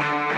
Hey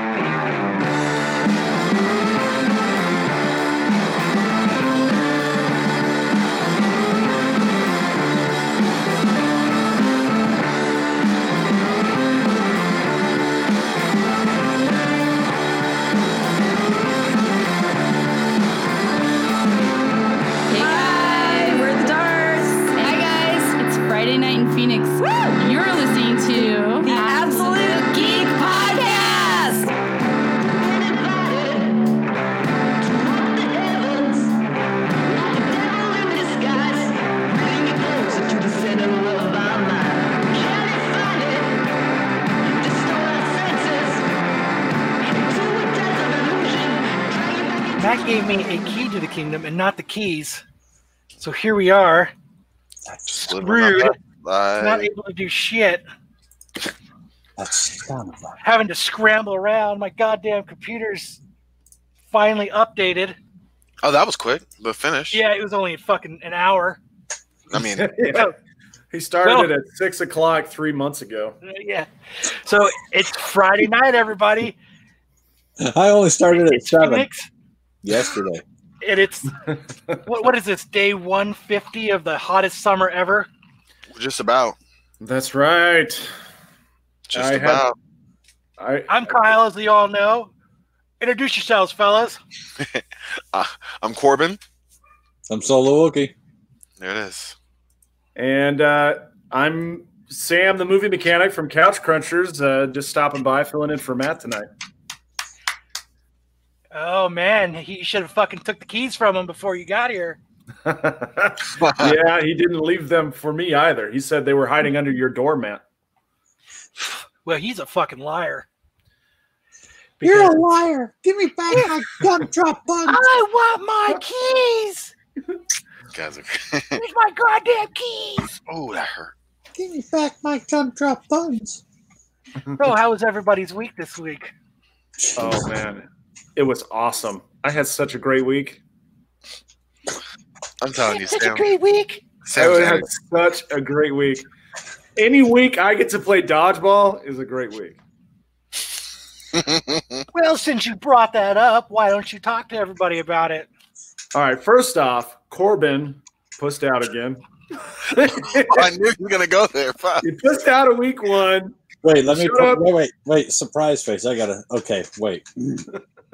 the keys. So here we are, Rude. not able to do shit, That's son of a. having to scramble around. My goddamn computer's finally updated. oh, that was quick, but finish. Yeah, it was only fucking an hour. I mean, yeah. He started Well- it at six o'clock three months ago. Uh, Yeah. So it's Friday night, everybody. I only started at seven Phoenix, yesterday. And it's what, what is this? Day 150 of the hottest summer ever. just about. That's right. Just I had- about. I I'm Kyle, as you all know. Introduce yourselves, fellas. I'm Corbin. I'm solo Wookie. There it is. and uh, I'm Sam, the movie mechanic from Couch Crunchers. Uh, just stopping by, filling in for Matt tonight. Oh man, he should have fucking took the keys from him before you got here. yeah, he didn't leave them for me either. He said they were hiding under your doormat. Well, he's a fucking liar. You're a liar. Give me back my gumdrop buns. I want my keys. Guys are. Here's my goddamn keys. oh, that hurt. Give me back my gumdrop buns. So, how was everybody's week this week? Oh man, it was awesome. I had such a great week. I'm telling you, Such a great week. Sam's I had such a great week. Any week I get to play dodgeball is a great week. Well, since you brought that up, why don't you talk to everybody about it? All right, first off, Corbin pussed out again. I knew you were gonna go there. Fuck. he pussed out a week one. Wait, let me put, wait, wait, wait. Surprise face. I gotta. Okay, wait.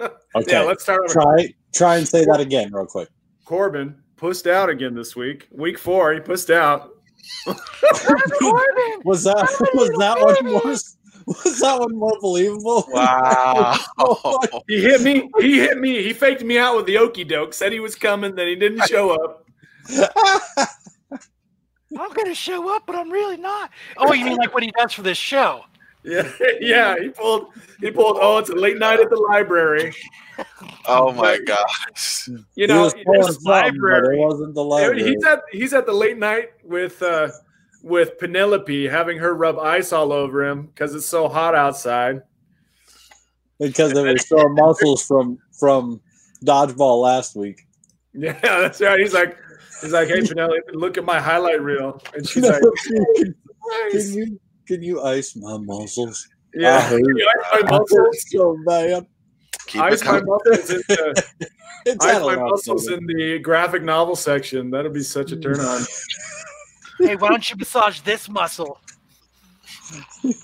Okay, Yeah, let's start. With try try and say that again, real quick. Corbin pushed out again this week. Week four, he pushed out. Was that was that one more? Was that one more believable? Wow. Oh he hit me. He hit me. He faked me out with the okey doke. Said he was coming, then he didn't show up. I'm gonna show up, but I'm really not. Oh, you mean like what he does for this show? Yeah, yeah. He pulled. He pulled. Oh, it's a late night at the library. oh my gosh. You He know, was pulling there's a something, but it library. wasn't the library. He's at he's at the late night with uh with Penelope, having her rub ice all over him because it's so hot outside. because they were sore muscles from from dodgeball last week. Yeah, that's right. He's like, he's like, hey Penelope, look at my highlight reel, and she's like, can, you can you ice my muscles? yeah, I hate You ice my muscles, feel so bad. Keep ice my muscles in the, ice my muscles in the graphic novel section. That'll be such a turn on. Hey, why don't you massage this muscle?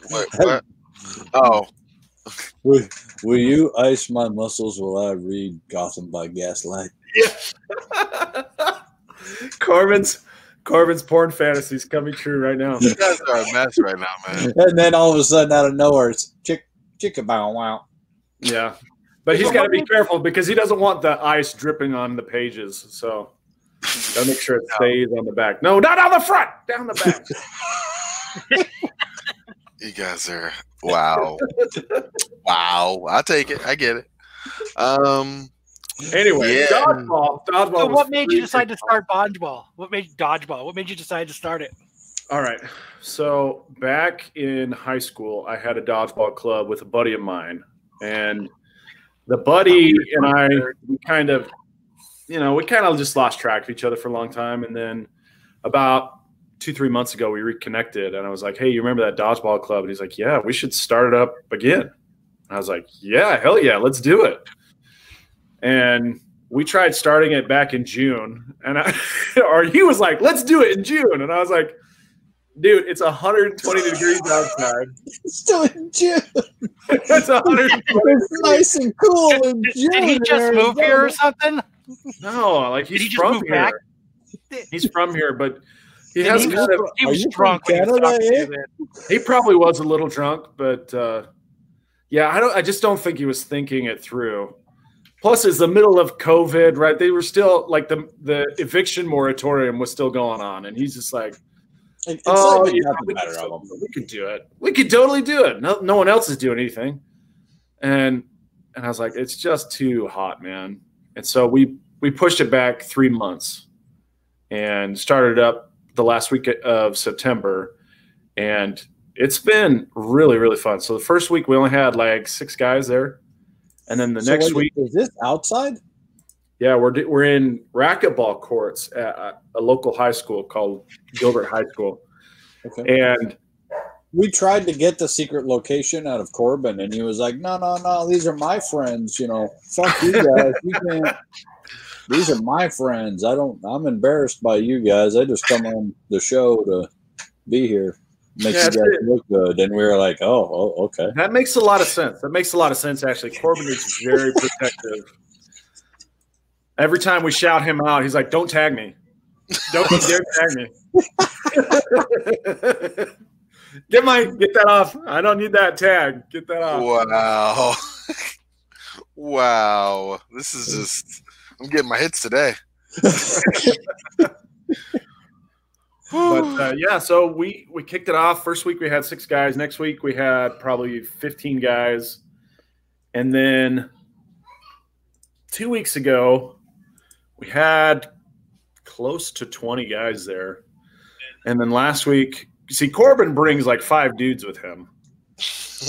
What, what? Oh, Will, will you ice my muscles while I read Gotham by Gaslight? Yeah. Corbin's Corbin's porn fantasies coming true right now. you guys are a mess right now, man. And then all of a sudden, out of nowhere, it's chick chicka bow wow. Yeah. But he's got to be careful because he doesn't want the ice dripping on the pages. So gotta make sure it stays on the back. No, not on the front, down the back. You guys are wow. wow. I take it. I get it. Um anyway, Yeah. dodgeball. Dodgeball. So, what made you decide to start dodgeball? What made dodgeball? What made you decide to start it? All right. So back in high school, I had a dodgeball club with a buddy of mine, and the buddy and I, we kind of, you know, we kind of just lost track of each other for a long time, and then about two, three months ago, we reconnected, and I was like, "Hey, you remember that dodgeball club?" And he's like, "Yeah, we should start it up again." And I was like, yeah, hell yeah, let's do it. And we tried starting it back in June, and I, or he was like, let's do it in June, and I was like, dude, it's 120 degrees outside. It's Still in June. it's 120. It's nice and cool in June. Did he in just move here or something? No, like he's he just from here. back? He's from here, but he And has he kind was, of. he was drunk when he was Canada, talking to eh? you then. He probably was a little drunk, but uh, yeah, I don't. I just don't think he was thinking it through. Plus, it's the middle of COVID, right? They were still like the the eviction moratorium was still going on, and he's just like, It's "Oh, like yeah, we, could, we could do it. We could totally do it. No, no one else is doing anything." And and I was like, "It's just too hot, man." And so we we pushed it back three months, and started up the last week of September, and it's been really really fun. So the first week we only had like six guys there, and then the So next wait, week, is this outside? yeah, we're we're in racquetball courts at a- a local high school called Gilbert High School, Okay. and We tried to get the secret location out of Corbin, and he was like, "No, no, no. These are my friends. You know, fuck you guys. You can't. These are my friends. I don't. I'm embarrassed by you guys. I just come on the show to be here, make Yeah, you guys it. look good." And we were like, "Oh, oh okay." that makes a lot of sense. That makes a lot of sense actually. Corbin is very protective. Every time we shout him out, he's like, "Don't tag me. Don't you dare tag me." get my get that off. I don't need that tag. Get that off. Wow. wow. This is just I'm getting my hits today. But uh, yeah, so we we kicked it off. First week we had six guys. Next week we had probably fifteen guys, and then two weeks ago we had close to twenty guys there, and then last week, see, Corbin brings like five dudes with him,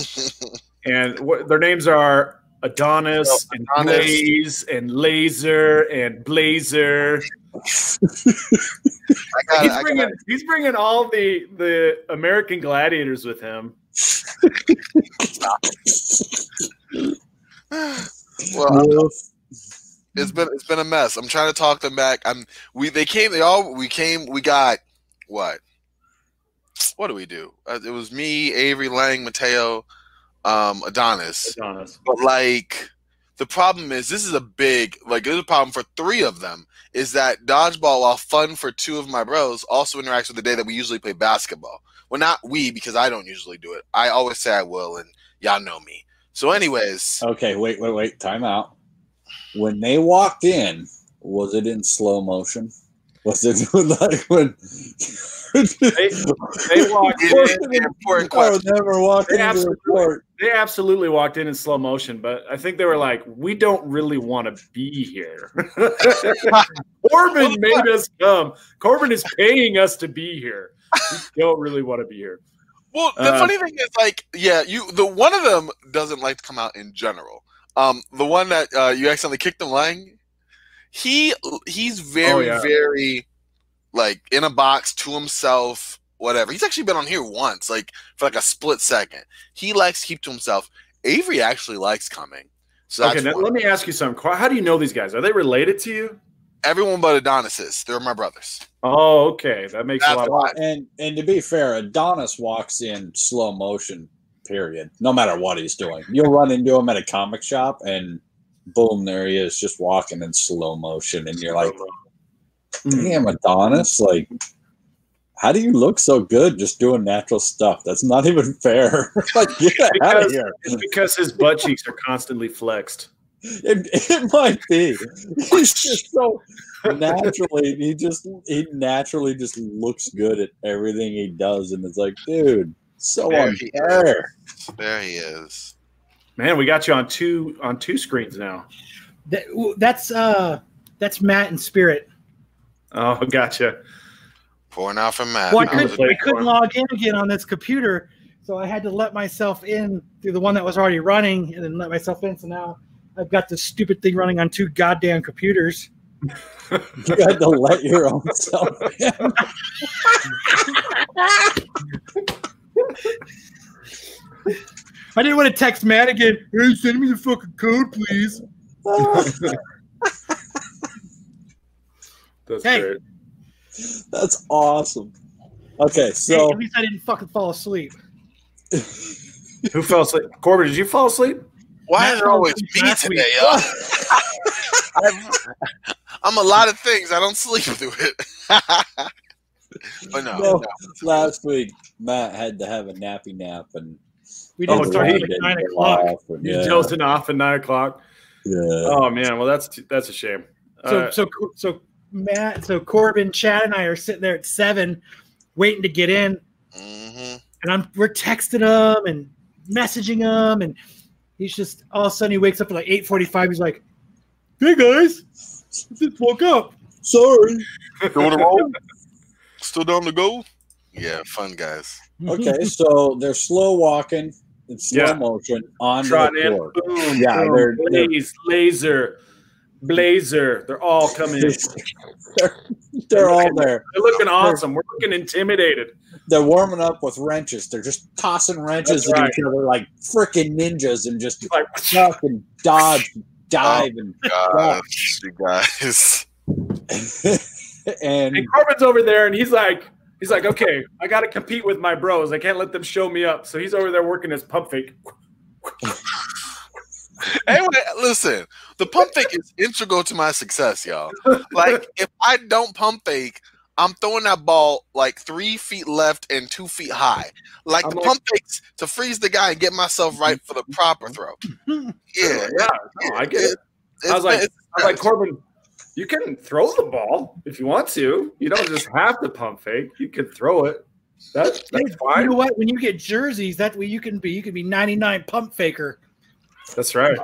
and what, their names are Adonis and Adonis. Blaze and Laser and Blazer. I got he's I bringing got he's bringing all the the American gladiators with him. well, it's been it's been a mess. I'm trying to talk them back. I'm we they came they all we came we got what what do we do? Uh, it was me, Avery, Lang, Mateo, um, Adonis. Adonis. But like the problem is this is a big like there's a problem for three of them is that dodgeball while fun for two of my bros also interacts with the day that we usually play basketball. Well not we because I don't usually do it. I always say I will and y'all know me. So anyways, Okay, wait, wait, wait. Time out. When they walked in, was it in slow motion? Was it like when They, they walked in. Important- important question. never walk They into the absolutely- court. They absolutely walked in in slow motion, but I think they were like, "We don't really want to be here." Corbin made us come. Corbin is paying us to be here. We don't really want to be here. Well, the Uh, funny thing is, like, yeah, you the one of them doesn't like to come out in general. Um, the one that uh, you accidentally kicked him, Lang, he he's very Oh, yeah. very like in a box to himself, whatever. He's actually been on here once, like for like a split second. He likes to keep to himself. Avery actually likes coming. So okay, now let me ask you something. How do you know these guys? Are they related to you? everyone but Adonis is. They're my brothers. Oh, okay, that makes a lot. Of, why. And and to be fair, Adonis walks in slow motion. Period. No matter what he's doing, you'll run into him at a comic shop, and boom, there he is, just walking in slow motion, and you're like, Mm. "Damn, Adonis! Like, how do you look so good just doing natural stuff? That's not even fair. like, get out of Because- here. It's because his butt cheeks are constantly flexed. It, it might be. He's just so naturally. He just he naturally just looks good at everything he does, and it's like, dude, so There he unfair. There he is. Man, we got you on two on two screens now. That, that's uh, that's Matt and Spirit. Oh, gotcha. Pouring out from Matt. Well, I couldn't, I couldn't log in again on this computer, so I had to let myself in through the one that was already running, and then let myself in. So now I've got this stupid thing running on two goddamn computers. You had to let your own self in. I didn't want to text Matt again. Hey, send me the fucking code, please. That's Hey. great. That's awesome. Okay, Hey, so at least I didn't fucking fall asleep. Who fell asleep? Corbin, did you fall asleep? Why is it always me today, y'all? I'm, I'm a lot of things. I don't sleep through it. but no, No. no. last week Matt had to have a nappy nap and We Oh, did so oh, he- like didn't nine o'clock. off, and You yeah, dozing off at nine o'clock. yeah. Oh man, well that's that's a shame. So Uh, so so Matt, so Corbin, Chad, and I are sitting there at seven, waiting to get in, hmm and I'm we're texting him and messaging him, and he's just all of a sudden he wakes up at like eight forty five. He's like, "Hey guys, just woke up." Sorry. You want to roll? Still down to go? Yeah, fun guys. Okay, so they're slow walking in slow Yeah. motion on trotting the in, court. boom, Yeah, boom, they're- they're- blaze, laser, blazer. They're all coming in. they're, they're all there. They're looking awesome. We're looking intimidated. They're warming up with wrenches. They're just tossing wrenches That's at right. each other like freaking ninjas and just Like, duck and dodge, dive, oh, God, you guys. and and Corbin's over there, and he's like, he's like, okay, I got to compete with my bros. I can't let them show me up. So he's over there working his pump fake. Anyway, listen, the pump fake is integral to my success, y'all. Like, if I don't pump fake, I'm throwing that ball like three feet left and two feet high. Like I'm the like- pump fakes to freeze the guy and get myself right for the proper throw. Yeah, Yeah, no, I get it. It's I was like, I was like, Corbin, you can throw the ball if you want to. You don't just have to pump fake. You can throw it. That's that's You know what? When you get jerseys, that way you can be you can be ninety nine pump faker. That's right.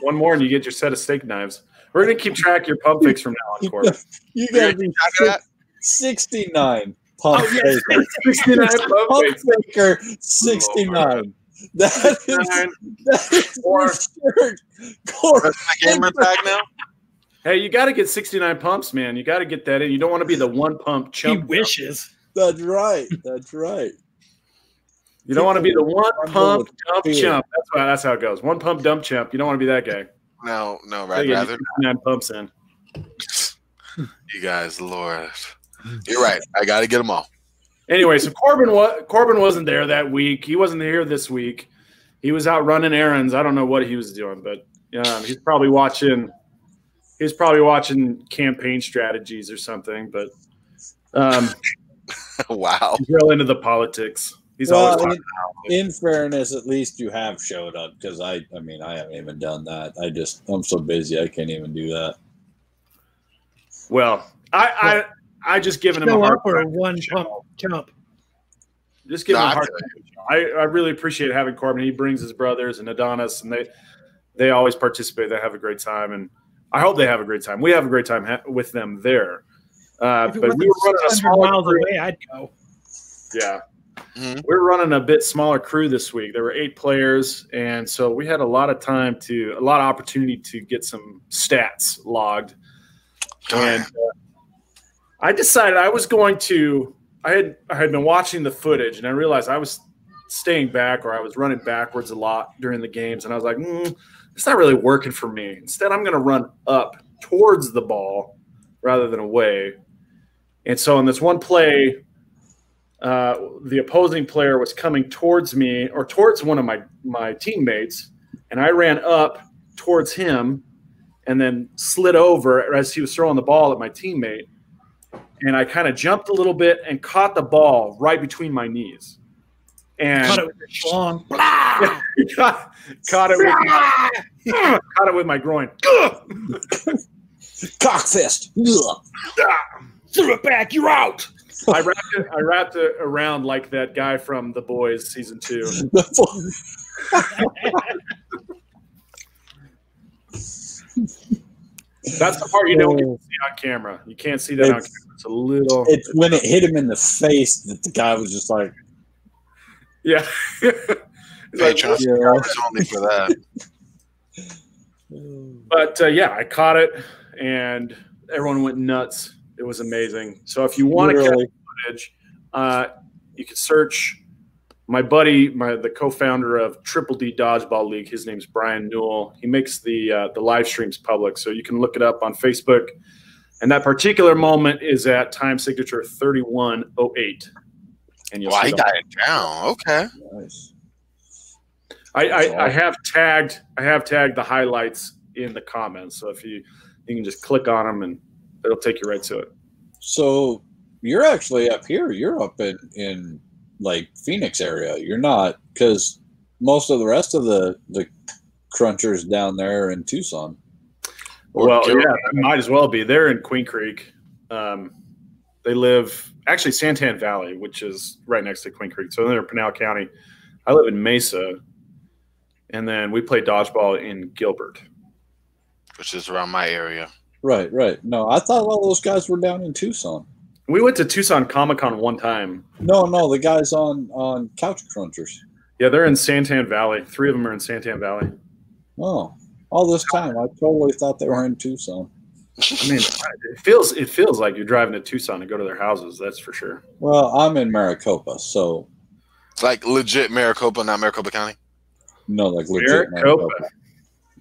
One more, and you get your set of steak knives. We're gonna keep track of your pump fakes from now on, Corbin. you gotta be Track 69 pump Oh, yes. faker. 69 pump Pump faker 69. That is, 69. that is Or- for sure. That's my gamer tag now. Hey, you got to get 69 pumps, man. You got to get that in. You don't want to be the one pump chump. He chump. wishes. That's right. That's right. You don't want to be the one pump dump fear. chump. That's how, that's how it goes. One pump dump chump. You don't want to be that guy. No, no, You I'd rather 69 pumps in. you guys, Lord. You're right. I got to get them all. Anyway, so Corbin wa- Corbin wasn't there that week. He wasn't here this week. He was out running errands. I don't know what he was doing, but um, he's probably watching. He's probably watching campaign strategies or something. But um, wow. he's real into the politics. He's Well, always talking. in, in fairness, at least you have showed up because I, I mean, I haven't even done that. I just, I'm so busy, I can't even do that. Well, I I I just given him a Show hard up or one pump chump. Just give him a a I hard. I, I really appreciate having Corbin. He brings his brothers and Adonis, and they they always participate. They have a great time, and I hope they have a great time. We have a great time ha- with them there. Uh, but we were running a smaller miles crew. away, I'd go. Yeah, Mhm. we were running a bit smaller crew this week. There were eight players, and so we had a lot of time to a lot of opportunity to get some stats logged. And uh, I decided I was going to. I had I had been watching the footage, and I realized I was staying back or I was running backwards a lot during the games, and I was like, mm, it's not really working for me. Instead, I'm going to run up towards the ball rather than away. And so in this one play, uh, the opposing player was coming towards me or towards one of my my teammates, and I ran up towards him, and then slid over as he was throwing the ball at my teammate, and I kind of jumped a little bit and caught the ball right between my knees, and Cut it with your caught, caught it with caught it with my groin. Cockfist. Ugh. Throw it back. You're out. I wrapped it. I wrapped it around like that guy from The Boys season two. That's the part you don't to oh. see on camera. You can't see that on camera. It's a little. it's when it hit him in the face that the guy was just like, Yeah. It's like, Patreon yeah. subscribers only for that. but uh, yeah, I caught it, and everyone went nuts. It was amazing. So if you want to catch Literally. footage, uh, you can search my buddy, my the co-founder of Triple D Dodgeball League, his name's Brian Newell. He makes the uh, the live streams public, so you can look it up on Facebook. And that particular moment is at time signature thirty one oh eight. And you'll well, I got it down. Okay. Nice. I, I, I have tagged I have tagged the highlights in the comments, so if you you can just click on them and it'll take you right to it. So you're actually up here. You're up in in like Phoenix area. You're not because most of the rest of the the crunchers down there in Tucson. well, yeah, might as well be. They're in Queen Creek. Um, they live actually Santan Valley, which is right next to Queen Creek. So they're in Pinal County. I live in Mesa, and then we play dodgeball in Gilbert, which is around my area. Right, right. No, I thought all those guys were down in Tucson. We went to Tucson Comic Con one time. No, no, the guys on on Couch Crunchers. Yeah, they're in Santan Valley. Three of them are in Santan Valley. Oh, all this time I totally thought they were in Tucson. I mean, it feels it feels like you're driving to Tucson to go to their houses. That's for sure. Well, I'm in Maricopa, so it's like legit Maricopa, not Maricopa County. No, like legit Maricopa.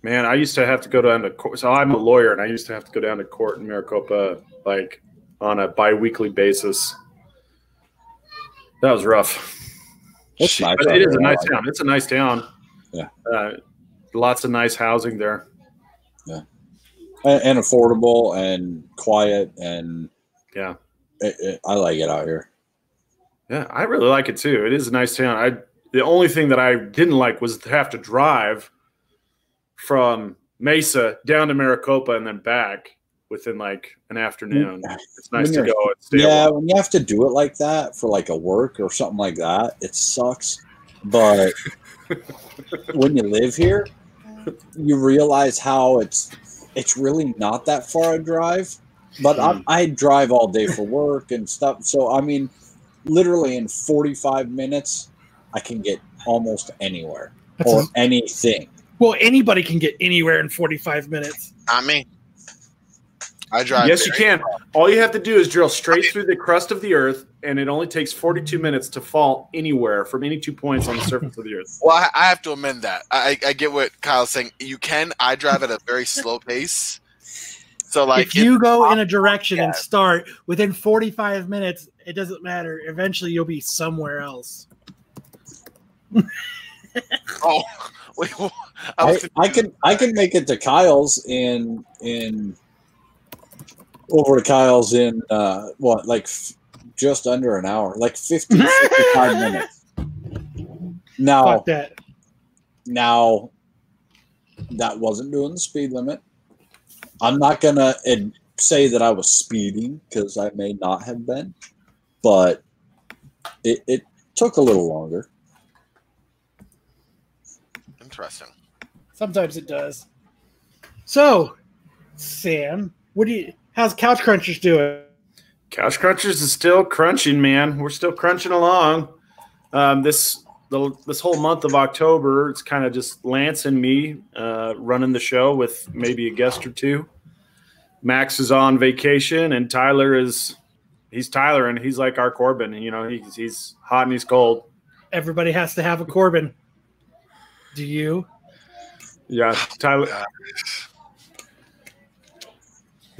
Man, I used to have to go down to court. So I'm a lawyer, and I used to have to go down to court in Maricopa like on a biweekly basis. That was rough. It's nice. But it is a nice town. It's a nice town. Yeah. Uh, lots of nice housing there. Yeah. And, and affordable and quiet and yeah, it, it, I like it out here. Yeah, I really like it too. It is a nice town. I the only thing that I didn't like was to have to drive from Mesa down to Maricopa and then back within like an afternoon. It's nice to go Yeah, when you have to do it like that for like a work or something like that, it sucks. But when you live here, you realize how it's it's really not that far a drive. But mm. I, I drive all day for work and stuff. So I mean, literally in forty five minutes, I can get almost anywhere That's or a, anything. Well, anybody can get anywhere in forty five minutes. I mean, I drive. Yes, you can. All you have to do is drill straight through the crust of the earth, and it only takes 42 minutes to fall anywhere from any two points on the surface of the earth. Well, I, I have to amend that. I, I, get what Kyle's saying. You can. I drive at a very slow pace. So, like, if you go in a direction yeah. and start within 45 minutes, it doesn't matter. Eventually, you'll be somewhere else. oh, wait, I, I, I can I can make it to Kyle's in in over to Kyle's in uh, what, like f- just under an hour, like 50, 55 minutes. Now, that. now that wasn't doing the speed limit. I'm not gonna ed- say that I was speeding because I may not have been, but it, it took a little longer. Interesting. Sometimes it does. So, Sam, what do you? How's Couch Crunchers doing? Couch Crunchers is still crunching, man. We're still crunching along. Um, this the, this whole month of October, it's kind of just Lance and me uh, running the show with maybe a guest or two. Max is on vacation, and Tyler is he's Tyler, and he's like our Corbin. You know, he's he's hot and he's cold. Everybody has to have a Corbin. Do you? Yeah, Tyler.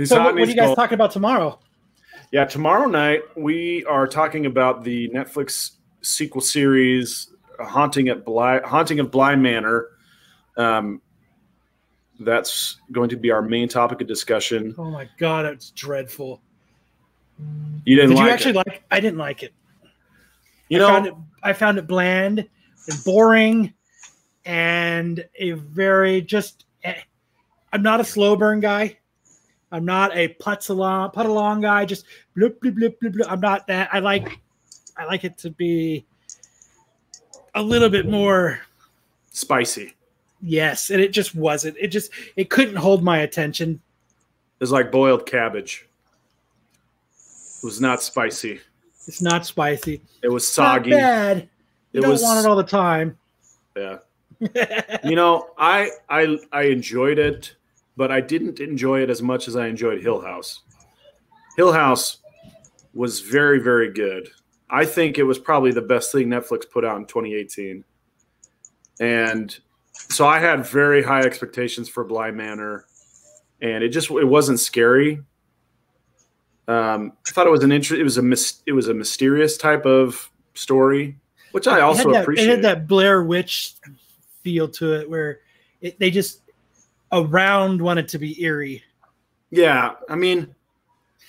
so what, what are you guys talking about tomorrow? Yeah, tomorrow night we are talking about the Netflix sequel series "Haunting at Bly Haunting of Bly Manor." Um, that's going to be our main topic of discussion. Oh my god, it's dreadful. You didn't Did like you actually it? like? I didn't like it. You I know, found it, I found it bland and boring, and a very just. Eh, I'm not a slow burn guy. I'm not a putz along, put along guy. Just bloop, bloop, bloop, bloop, bloop. I'm not that. I like, I like it to be a little bit more spicy. Yes, and it just wasn't. It just it couldn't hold my attention. It's like boiled cabbage. It was not spicy. It's not spicy. It was soggy. Not bad. You it don't was, want it all the time. Yeah. You know, I I I enjoyed it but I didn't enjoy it as much as I enjoyed Hill House. Hill House was very, very good. I think it was probably the best thing Netflix put out in 2018. And so I had very high expectations for Bly Manor, and it just it wasn't scary. Um, I thought it was an interest. It was a mis- it was a mysterious type of story, which I also it that, appreciate. It had that Blair Witch feel to it, where it, they just around wanted to be eerie. Yeah, I mean,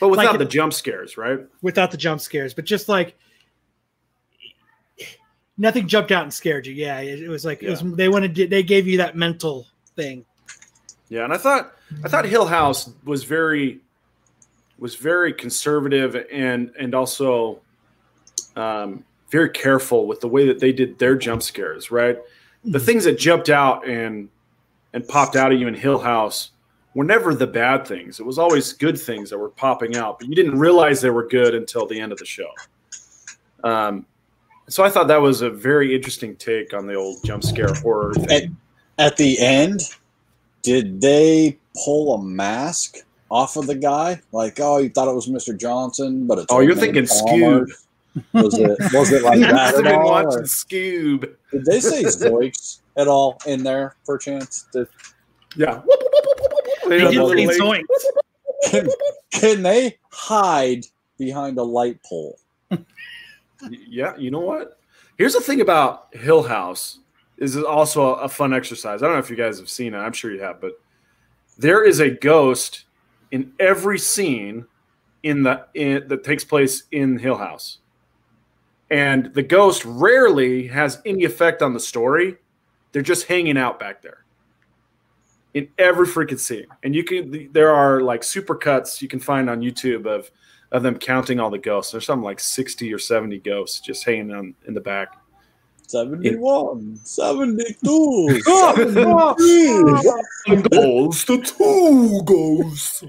but without Like- the jump scares, right? without the jump scares, but just like nothing jumped out and scared you. Yeah, it, it was like it was. They wanted to, they gave you that mental thing. Yeah, and I thought I thought Hill House was very was very conservative and and also um, very careful with the way that they did their jump scares. Right, the things that jumped out and and popped out at you in Hill House were never the bad things. It was always good things that were popping out, but you didn't realize they were good until the end of the show. Um, so I thought that was a very interesting take on the old jump scare horror thing. At the end, did they pull a mask off of the guy? Like, oh, you thought it was Mr. Johnson, but it's Oh, you're thinking Palmer? Was it was it like that I've at been all? watching or Scoob. Did they say Zoiks at all in there, perchance? Did, Yeah. They Yeah, did well, say they- can, can they hide behind a light pole? Yeah, you know what? Here's the thing about Hill House is also a fun exercise. I don't know if you guys have seen it. I'm sure you have, but there is a ghost in every scene in the in, that takes place in Hill House. And the ghost rarely has any effect on the story. They're just hanging out back there. In every freaking scene. And you can there are like super cuts you can find on YouTube of of them counting all the ghosts. There's something like 60 or 70 ghosts just hanging on in the back. 71, 72, ah! 73. Ah! Ghost, the two ghosts.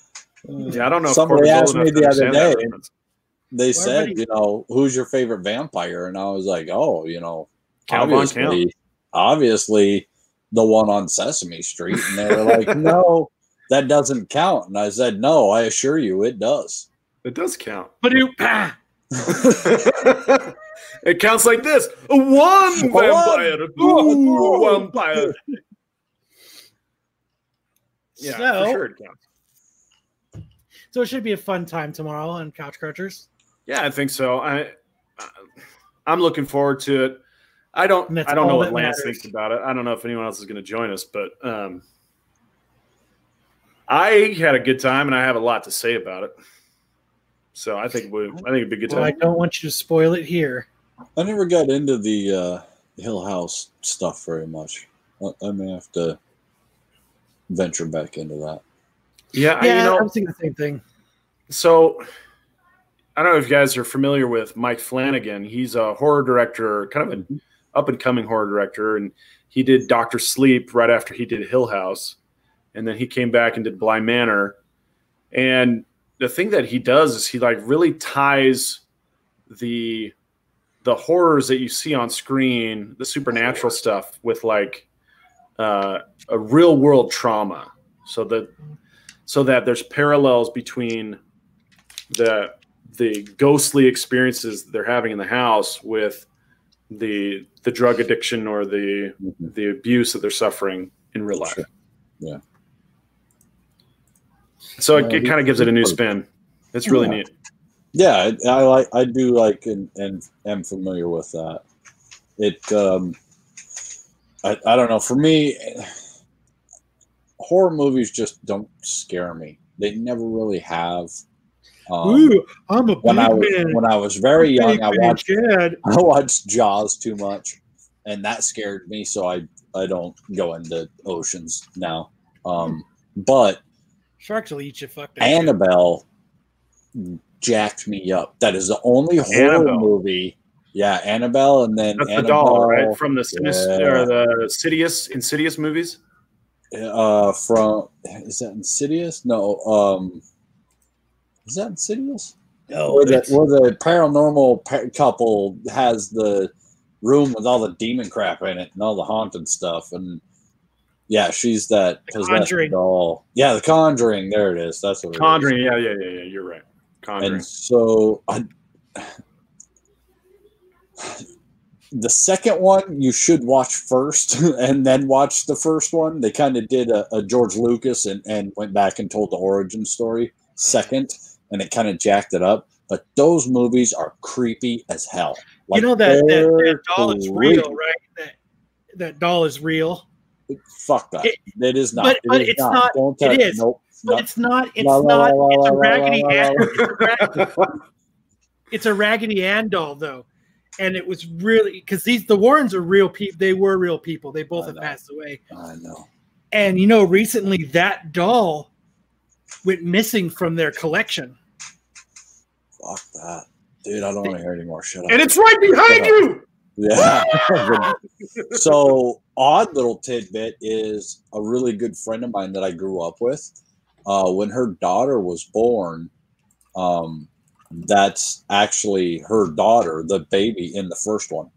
Uh, yeah, I don't know. Somebody Corbin's asked me the other day. reference. They said, everybody- you know, who's your favorite vampire? And I was like, oh, you know, Count obviously, obviously the one on Sesame Street. And they were like, no, that doesn't count. And I said, no, I assure you it does. It does count. But it, it counts like this: a one one. vampire, two vampire. Yeah, So- for sure it counts. So it should be a fun time tomorrow on Couch Crunchers. Yeah, I think so. I, I'm looking forward to it. I don't. I don't know what Lance matters. thinks about it. I don't know if anyone else is going to join us, but um, I had a good time, and I have a lot to say about it. So I think we, I think it'd be a good Well, I don't want you to spoil it here. I never got into the uh, Hill House stuff very much. I, I may have to venture back into that. Yeah, I- Yeah, you know, I'm thinking the same thing. So I don't know if you guys are familiar with Mike Flanagan. He's a horror director, kind of an up and coming horror director, and he did Doctor Sleep right after he did Hill House, and then he came back and did Bly Manor. And the thing that he does is he like really ties the the horrors that you see on screen, the supernatural stuff, with like uh, a real world trauma, so that so that there's parallels between the the ghostly experiences they're having in the house with the the drug addiction or the the abuse that they're suffering in real life. Sure. Yeah. So it, Yeah, it kind of gives it a new spin. It's really Yeah. neat. Yeah, I, I like. I do like and, and am familiar with that. It. Um, I I don't know. For me, horror movies just don't scare me. They never really have. Um, Ooh, I'm a big when I was man. when I was very young, Big I watched Chad. I watched Jaws too much, and that scared me. So I I don't go into oceans now. Um, but Sharks will eat you. Fuck that. shit. Annabelle jacked me up. That is the only horror Annabelle. movie. Yeah, Annabelle, and then That's the doll, right? From the Sinis- Yeah. or the Insidious Insidious movies. Uh, from is that Insidious? No. Um, is that Insidious? No, where the, where the paranormal pa- couple has the room with all the demon crap in it and all the haunted stuff and yeah she's that possessed Conjuring. doll yeah the conjuring there it is that's what it is. Conjuring. Yeah, yeah, yeah, yeah. You're right. Conjuring. And so I, the second one you should watch first and then watch the first one. They kind of did a, a George Lucas and, and went back and told the origin story mm-hmm. second, and it kind of jacked it up. But those movies are creepy as hell. you know that, that, that doll is real, right? That that doll is real. Fuck that. It- it is not. but- It but is it's not- Don't it is. Nope. But it's not. It's La, not. la, It's la, a raggedy la, la, Ann. la. It's a rag- It's a raggedy Ann doll, though, and it was really because these the Warrens are real people. They were real people. They both I have know. passed away. I know. And you know, recently that doll went missing from their collection. Fuck that. Dude, I don't want to hear anymore. Shut up. and it's right behind you. Yeah. so, odd little tidbit is a really good friend of mine that I grew up with. Uh, when her daughter was born, um, that's actually her daughter, the baby in the first one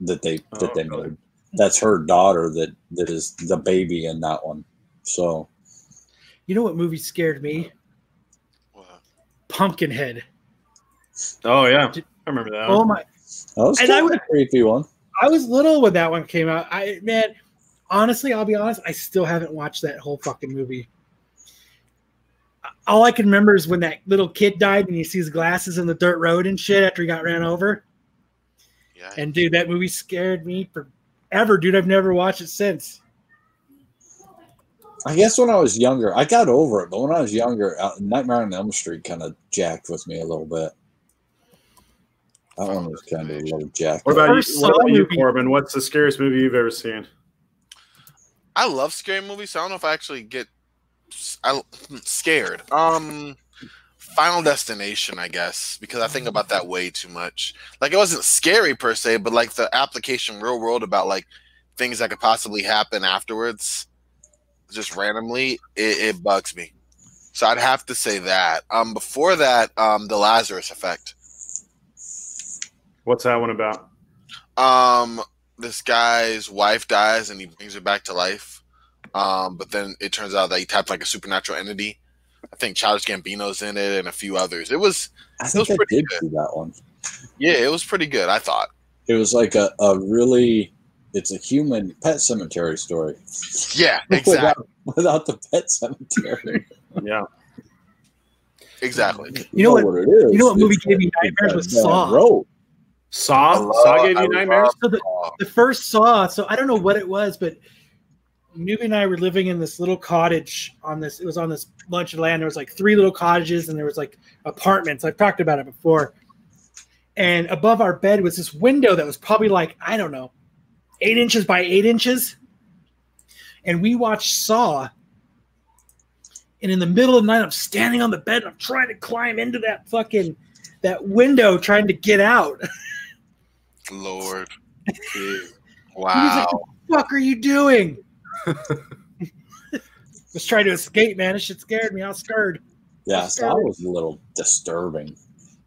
that they oh, that Oh, they really? made. That's her daughter that that is the baby in that one. So, You know what movie scared me? Wow. Pumpkinhead. Oh yeah, I remember that. Oh one. my! that was And I kind of would- a creepy one. I was little when that one came out. I man, honestly, I'll be honest. I still haven't watched that whole fucking movie. All I can remember is when that little kid died and you see his glasses in the dirt road and shit after he got ran over. Yeah. And dude, that movie scared me forever, dude. I've never watched it since. I guess when I was younger, I got over it, but when I was younger, uh, Nightmare on Elm Street kind of jacked with me a little bit. That one was kind of a little jacked. What about you? What about you, Corbin? What's the scariest movie you've ever seen? I love scary movies. So I don't know if I actually get I, scared. Um, Final Destination, I guess, because I think about that way too much. Like it wasn't scary per se, but like the application real world about like things that could possibly happen afterwards, just randomly, it, it bugs me. So I'd have to say that. Um, before that, um, the Lazarus Effect. What's that one about? um this guy's wife dies and he brings her back to life um but then it turns out that he tapped like a supernatural entity i think childish gambino's in it and a few others it was I it think was I pretty did good. see that one. yeah it was pretty good i thought It was like a, a really, it's a human pet cemetery story. yeah exactly Without, without the pet cemetery. Yeah, exactly You know what- it is. you know what movie It's gave me nightmares was Saw. road. Saw. Love- Saw gave you nightmares. love So the, the first Saw. So I don't know what it was, but Newbie and I were living in this little cottage on this. It was on this bunch of land. There was like three little cottages, and there was like apartments. I've talked about it before. And above our bed was this window that was probably like I don't know, eight inches by eight inches. And we watched Saw. And in the middle of the night, I'm standing on the bed. And I'm trying to climb into that fucking that window, trying to get out. lord wow Like, what the fuck are you doing? Was trying to escape, man. This shit scared me. I was scared. Yeah, That's that was a little disturbing.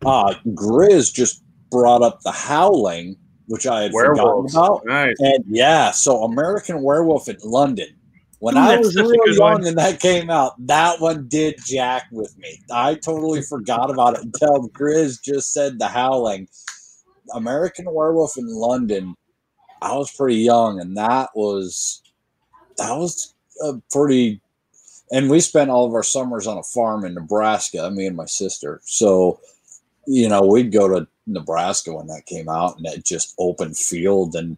Uh, Grizz just brought up the Howling, which I had Werewolves. forgotten about. Nice. And yeah, so American Werewolf in London. When Ooh, I was such a real good young one. and that came out, that one did jack with me. I totally forgot about it until Grizz just said the Howling. American Werewolf in London. I was pretty young, and that was that was a pretty. And we spent all of our summers on a farm in Nebraska, me and my sister. So, you know, we'd go to Nebraska when that came out, and it just open field, and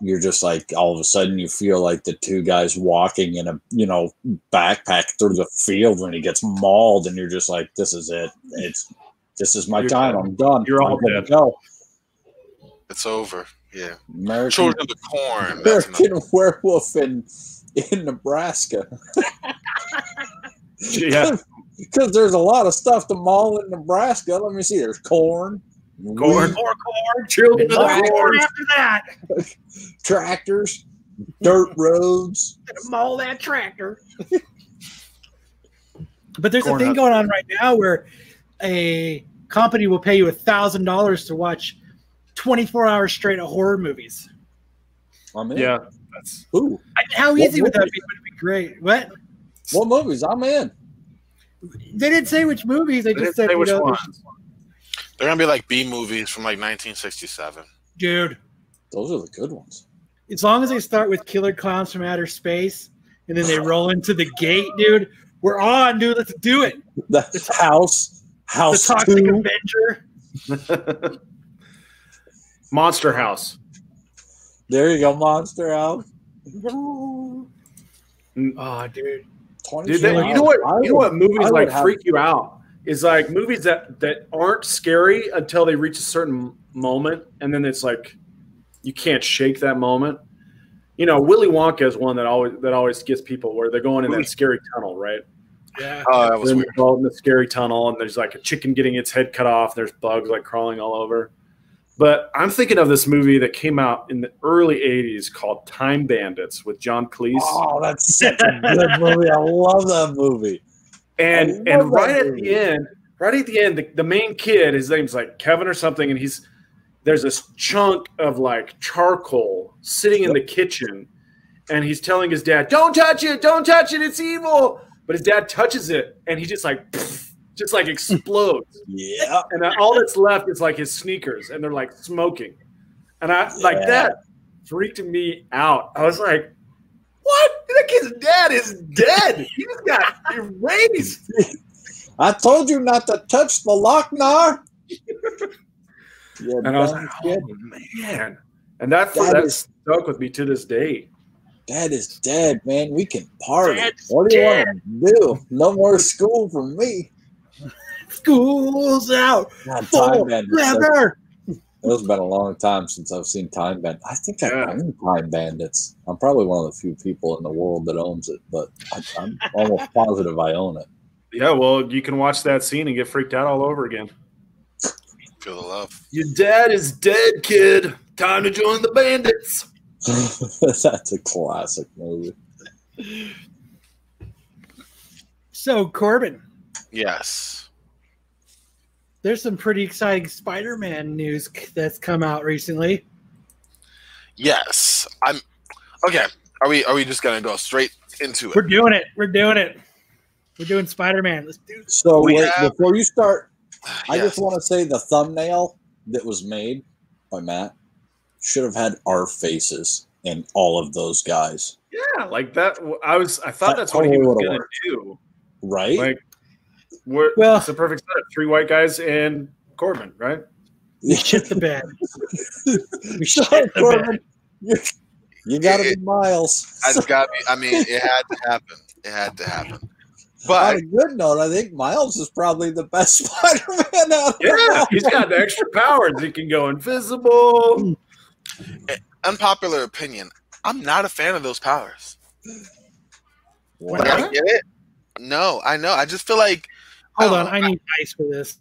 you're just like all of a sudden you feel like the two guys walking in a you know backpack through the field when he gets mauled, and you're just like, this is it. It's this is my You're time. dead. I'm done. You're all I'm gonna dead. Go. it's over yeah American, children of the corn that's another- American werewolf in in Nebraska. Yeah, because there's a lot of stuff to maul in Nebraska. Let me see. There's corn, Corn. wheat, More corn. children of the corn corn. after that. tractors, dirt roads. Maul that tractor. but there's Corn a thing husk. going on right now where a company will pay you a thousand dollars to watch 24 hours straight of horror movies. Oh, I'm in. Yeah, that's Ooh, I- How What easy would that movie? be? Would be great? What? what movies? I'm in. They didn't say which movies. They They just said, say you which know, ones. They're gonna be like B movies from like 1967. dude. Those are the good ones. As long as they start with Killer Clowns from Outer Space and then they roll into the gate, dude, we're on, dude. Let's do it. The house, The house Toxic two. Avenger. Monster House. There you go, Monster House. Oh, dude. 20 Dude, that, you know what? I You know what movies like freak you out is like movies that that aren't scary until they reach a certain moment, and then it's like you can't shake that moment. You know, Willy Wonka is one that always that always gets people where they're going in that scary tunnel, right? Yeah. Oh, that was Then weird. they're all in the scary tunnel, and there's like a chicken getting its head cut off. There's bugs like crawling all over. But I'm thinking of this movie that came out in the early '80s called Time Bandits with John Cleese. Oh, that's such a good movie. I love that movie. and and right at the end, right at the end, the, the main kid, his name's like Kevin or something, and he's there's this chunk of like charcoal sitting in the kitchen, and he's telling his dad, "Don't touch it, don't touch it, it's evil." But his dad touches it, and he just like just like explodes, Yeah. and then all that's left is like his sneakers, and they're like smoking, and I like that freaked me out. I was like. What? That kid's dad is dead. He just got erased. I told you not to touch the Lochnar. yeah, And I was like, oh man. And that That that is- stuck with me to this day. Dad is dead, man. We can party. Dad's what do you want to do? No more school for me. School's out. God, Time Bandits. that- Forever. It's been a long time since I've seen Time Bandits. I think I Yeah. own Time Bandits. I'm probably one of the few people in the world that owns it, but I, I'm almost positive I own it. Yeah, well, you can watch that scene and get freaked out all over again. Feel the love. Your dad is dead, kid. Time to join the bandits. That's a classic movie. So, Corbin, Yes. There's some pretty exciting Spider Man news that's come out recently. Yes. I'm okay. Are we are we just gonna go straight into it? We're doing it. We're doing it. We're doing Spider Man. Let's do this. So We wait, have- before you start, I Yes. just want to say the thumbnail that was made by Matt should have had our faces and all of those guys, Yeah, like that. I was. I thought That that's what he totally was gonna worked. do. right? Like, we're, Well- it's a perfect setup. Three white guys and Corbin, right? We shit the bed. We shit Sorry, the Corbin. bed. You, you got to be Miles. That's got me. I mean, it had to happen. It had to happen. On But a good note, I think Miles is probably the best Spider-Man out there. Yeah, he's got the extra powers. He can go invisible. unpopular opinion, I'm not a fan of those powers. Wow. Like, I get it. No, I know. I just feel like Hold I on. I need ice for this.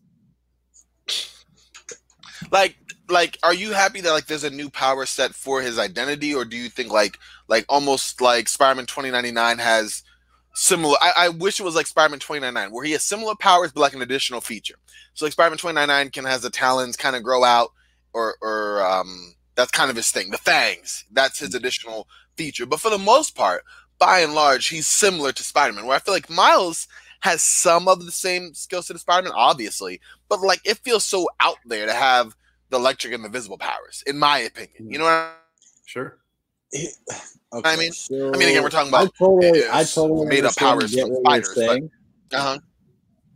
like like are you happy that like there's a new power set for his identity or do you think like like almost like spider-man 2099 has similar I, I wish it was like spider-man 2099 where he has similar powers but like an additional feature so like spider-man 2099 can has the talons kind of grow out or or um that's kind of his thing the fangs that's his additional feature but for the most part by and large he's similar to spider-man where i feel like miles has some of the same skills to the spider-man obviously but like it feels so out there to have the electric and the visible powers, in my opinion. You know what I mean? Sure. Okay, I mean- so I mean, again, we're talking about I totally, I totally made up understand powers from spiders, but- uh-huh.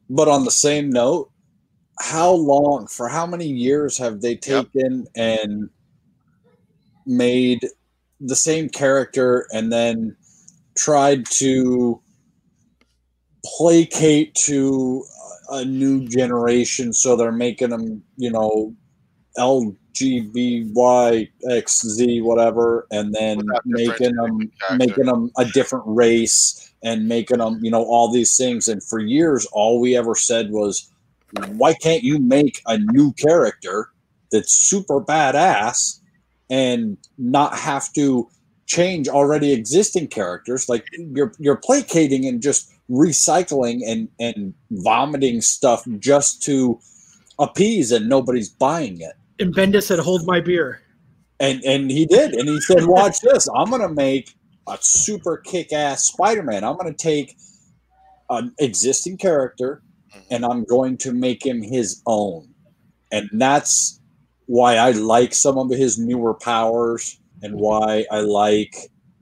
But on the same note, how long, for how many years have they Yep. taken and made the same character and then tried to placate to a new generation? So they're making them, you know, LGBYXZ, whatever, and then Without making them character. making them a different race and making them, you know, all these things. And for years, all we ever said was, why can't you make a new character that's super badass and not have to change already existing characters? Like you're you're placating and just recycling and and vomiting stuff just to appease, and nobody's buying it. And Bendis said, "Hold my beer." And and he did, and he said, "Watch this! I'm gonna make a super kick-ass Spider-Man. I'm gonna take an existing character mm-hmm. and I'm going to make him his own. And that's why I like some of his newer powers and why I like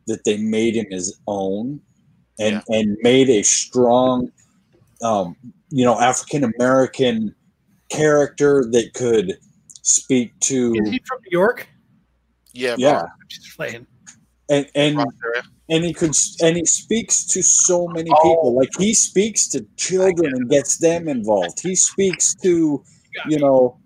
that they made him his own and Yeah. and made a strong um, you know African American character that could speak to Is he from New York? Yeah, yeah Bronx- Just playing. and and and he could and he speaks to so many Oh. people like he speaks to children and gets them involved he speaks to you know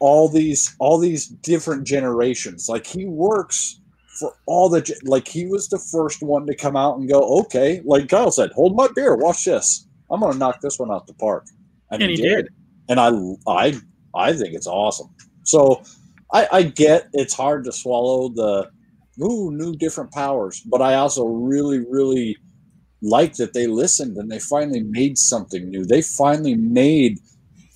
all these all these different generations like he works for all the like he was the first one to come out and go okay like kyle said hold my beer watch this i'm gonna knock this one out the park And he did. and i i i think it's awesome so i i get it's hard to swallow the ooh, new different powers. But I also really, really like that they listened and they finally made something new. They finally made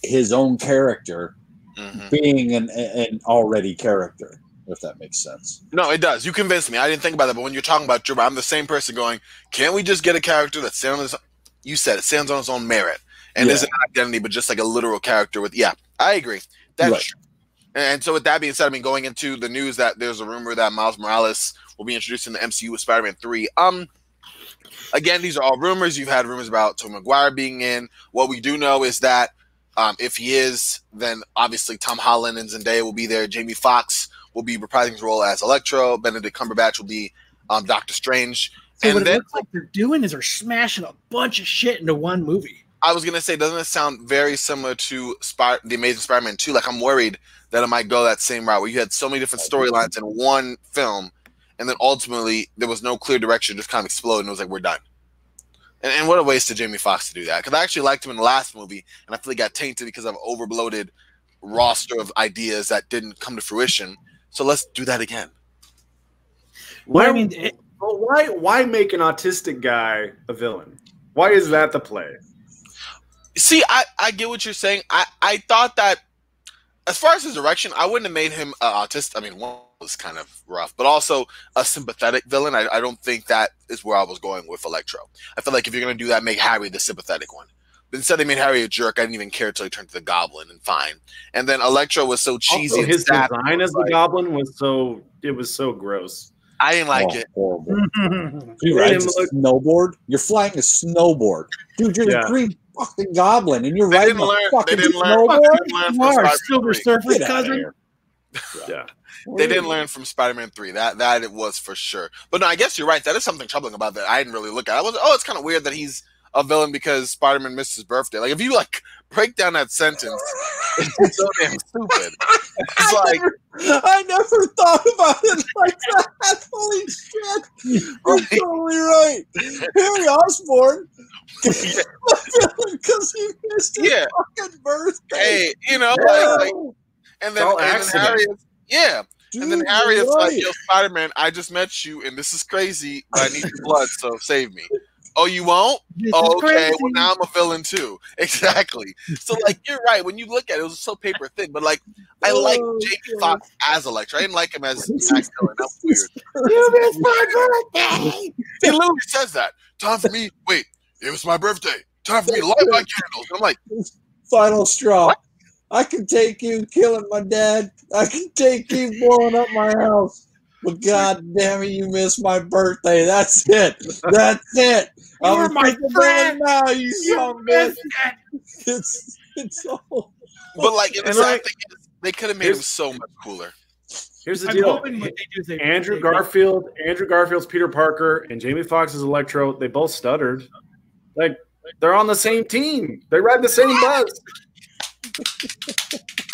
his own character Mhm. being an, an already character, if that makes sense. No, it does. You convinced me. I didn't think about that, but when you're talking about Drew, I'm the same person going, can't we just get a character that stands on his you said it stands on its own merit and Yeah. isn't an identity, but just like a literal character with yeah, I agree. That's Right. true. And so with that being said, I mean going into the news that there's a rumor that Miles Morales will be introduced in the MCU with Spider-Man 3. Um again, these are all rumors. You've had rumors about Tom Maguire being in. What we do know is that um, if he is, then obviously Tom Holland and Zendaya will be there. Jamie Foxx will be reprising his role as Electro. Benedict Cumberbatch will be um, Doctor Strange. So what and it looks like they're doing is they're smashing a bunch of shit into one movie. I was gonna say, doesn't it sound very similar to Spy- the Amazing Spider-Man 2? Like I'm worried that it might go that same route where you had so many different storylines in one film, and then ultimately there was no clear direction, just kind of exploded, and it was like we're done. And, and what a waste to Jamie Foxx to do that. Because I actually liked him in the last movie, and I feel he got tainted because of overbloated roster of ideas that didn't come to fruition. So let's do that again. Why, I mean, it- well, why why make an autistic guy a villain? Why is that the play? See, I, I get what you're saying. I, I thought that as far as his direction, I wouldn't have made him an autistic. I mean, one was kind of rough, but also a sympathetic villain. I, I don't think that is where I was going with Electro. I feel like if you're going to do that, make Harry the sympathetic one. But instead, they made Harry a jerk. I didn't even care until he turned to the Goblin, and fine. And then Electro was so cheesy. Also, his sad. design as the Goblin was so it was so gross. I didn't like Oh, it. Horrible. He Made a look- snowboard. You're flying a snowboard, dude. You're Yeah. the green fucking goblin, and you're They riding didn't a learn. They fucking didn't learn. They snowboard. didn't learn You from are Silver Surfer's cousin. here. Yeah. They didn't learn from Spider-Man Three. That that it was for sure. But no, I guess you're right. That is something troubling about that. I didn't really look at. I was oh, it's kind of weird that he's a villain because Spider-Man missed his birthday. Like if you like break down that sentence, it's so damn stupid. It's I like never, I never thought about it like that. Holy shit! You're Right. totally right. Harry Osborn, because he missed his yeah, fucking birthday. hey, you know, like, like and then, all and then. Harry, is, yeah, dude, and then Harry is you're like, right. "Yo, Spider-Man, I just met you, and this is crazy. But I need your blood, so save me." Oh, you won't? Oh, okay, crazy. well now I'm a villain too. Exactly. So like you're right. When you look at it, it was so paper thin. But like I oh, like Oh, Jamie God. Foxx as Electro. I didn't like him as Jack Villain. That was weird. You missed my birthday. He literally says that. Time for me. Wait, it was my birthday. Time for me to light my candles. I'm like, Final straw. I can take you killing my dad. I can take you blowing up my house. But god damn it, you missed my birthday. That's it. That's it. You I'm were my freaking friend. Now you You son of a missed it. It's it's all. but like, and the And, sad like, thing is, they could have made him so much cooler. Here's the I'm deal. hoping what they do is they Andrew Garfield, Andrew Garfield's Peter Parker, and Jamie Foxx's Electro, they both stuttered. Like they're on the same team. They ride the same bus.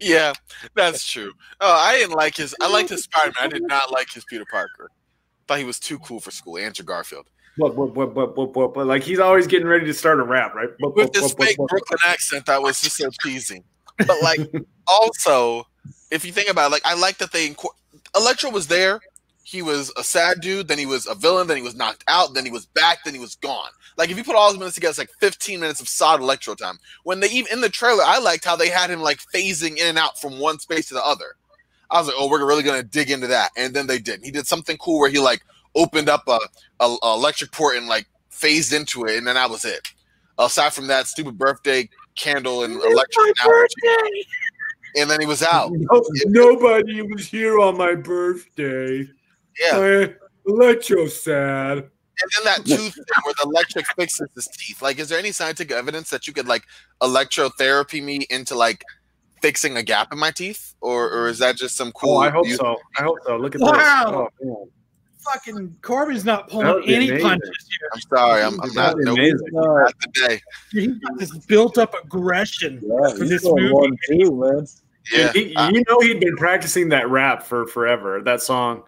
Yeah, that's true. Oh, I didn't like his. I liked his Spider-Man. I did not like his Peter Parker. Thought he was too cool for school. Andrew Garfield What, what, what, what, what, what, what, like he's always getting ready to start a rap, right? What, with this fake what, Brooklyn accent that was just so cheesy. But like, also, if you think about it, like, I like that they inco- Electro was there. He was a sad dude. Then he was a villain. Then he was knocked out. Then he was back. Then he was gone. Like if you put all those minutes together, it's like 15 minutes of solid Electro time. When they even in the trailer, I liked how they had him like phasing in and out from one space to the other. I was like, oh, we're really gonna dig into that, and then they did. He did something cool where he like opened up a, a, a electric port and like phased into it, and then that was it. Aside from that stupid birthday candle and It's electric birthday. and then he was out. No- nobody was here on my birthday. Yeah, I electro sad. and then that tooth thing where the electric fixes his teeth. Like, is there any scientific evidence that you could like electrotherapy me into like fixing a gap in my teeth, or or is that just some cool? Oh, I hope so. I hope so. Look at Wow. this. Oh, Fucking Corbin's not pulling any amazing. punches here. I'm sorry, I'm, I'm not. That'd amazing. Uh, not today. He's got this built up aggression. yeah, For this movie. one too, man. Yeah, He- I- you know he'd been practicing that rap for forever. That song.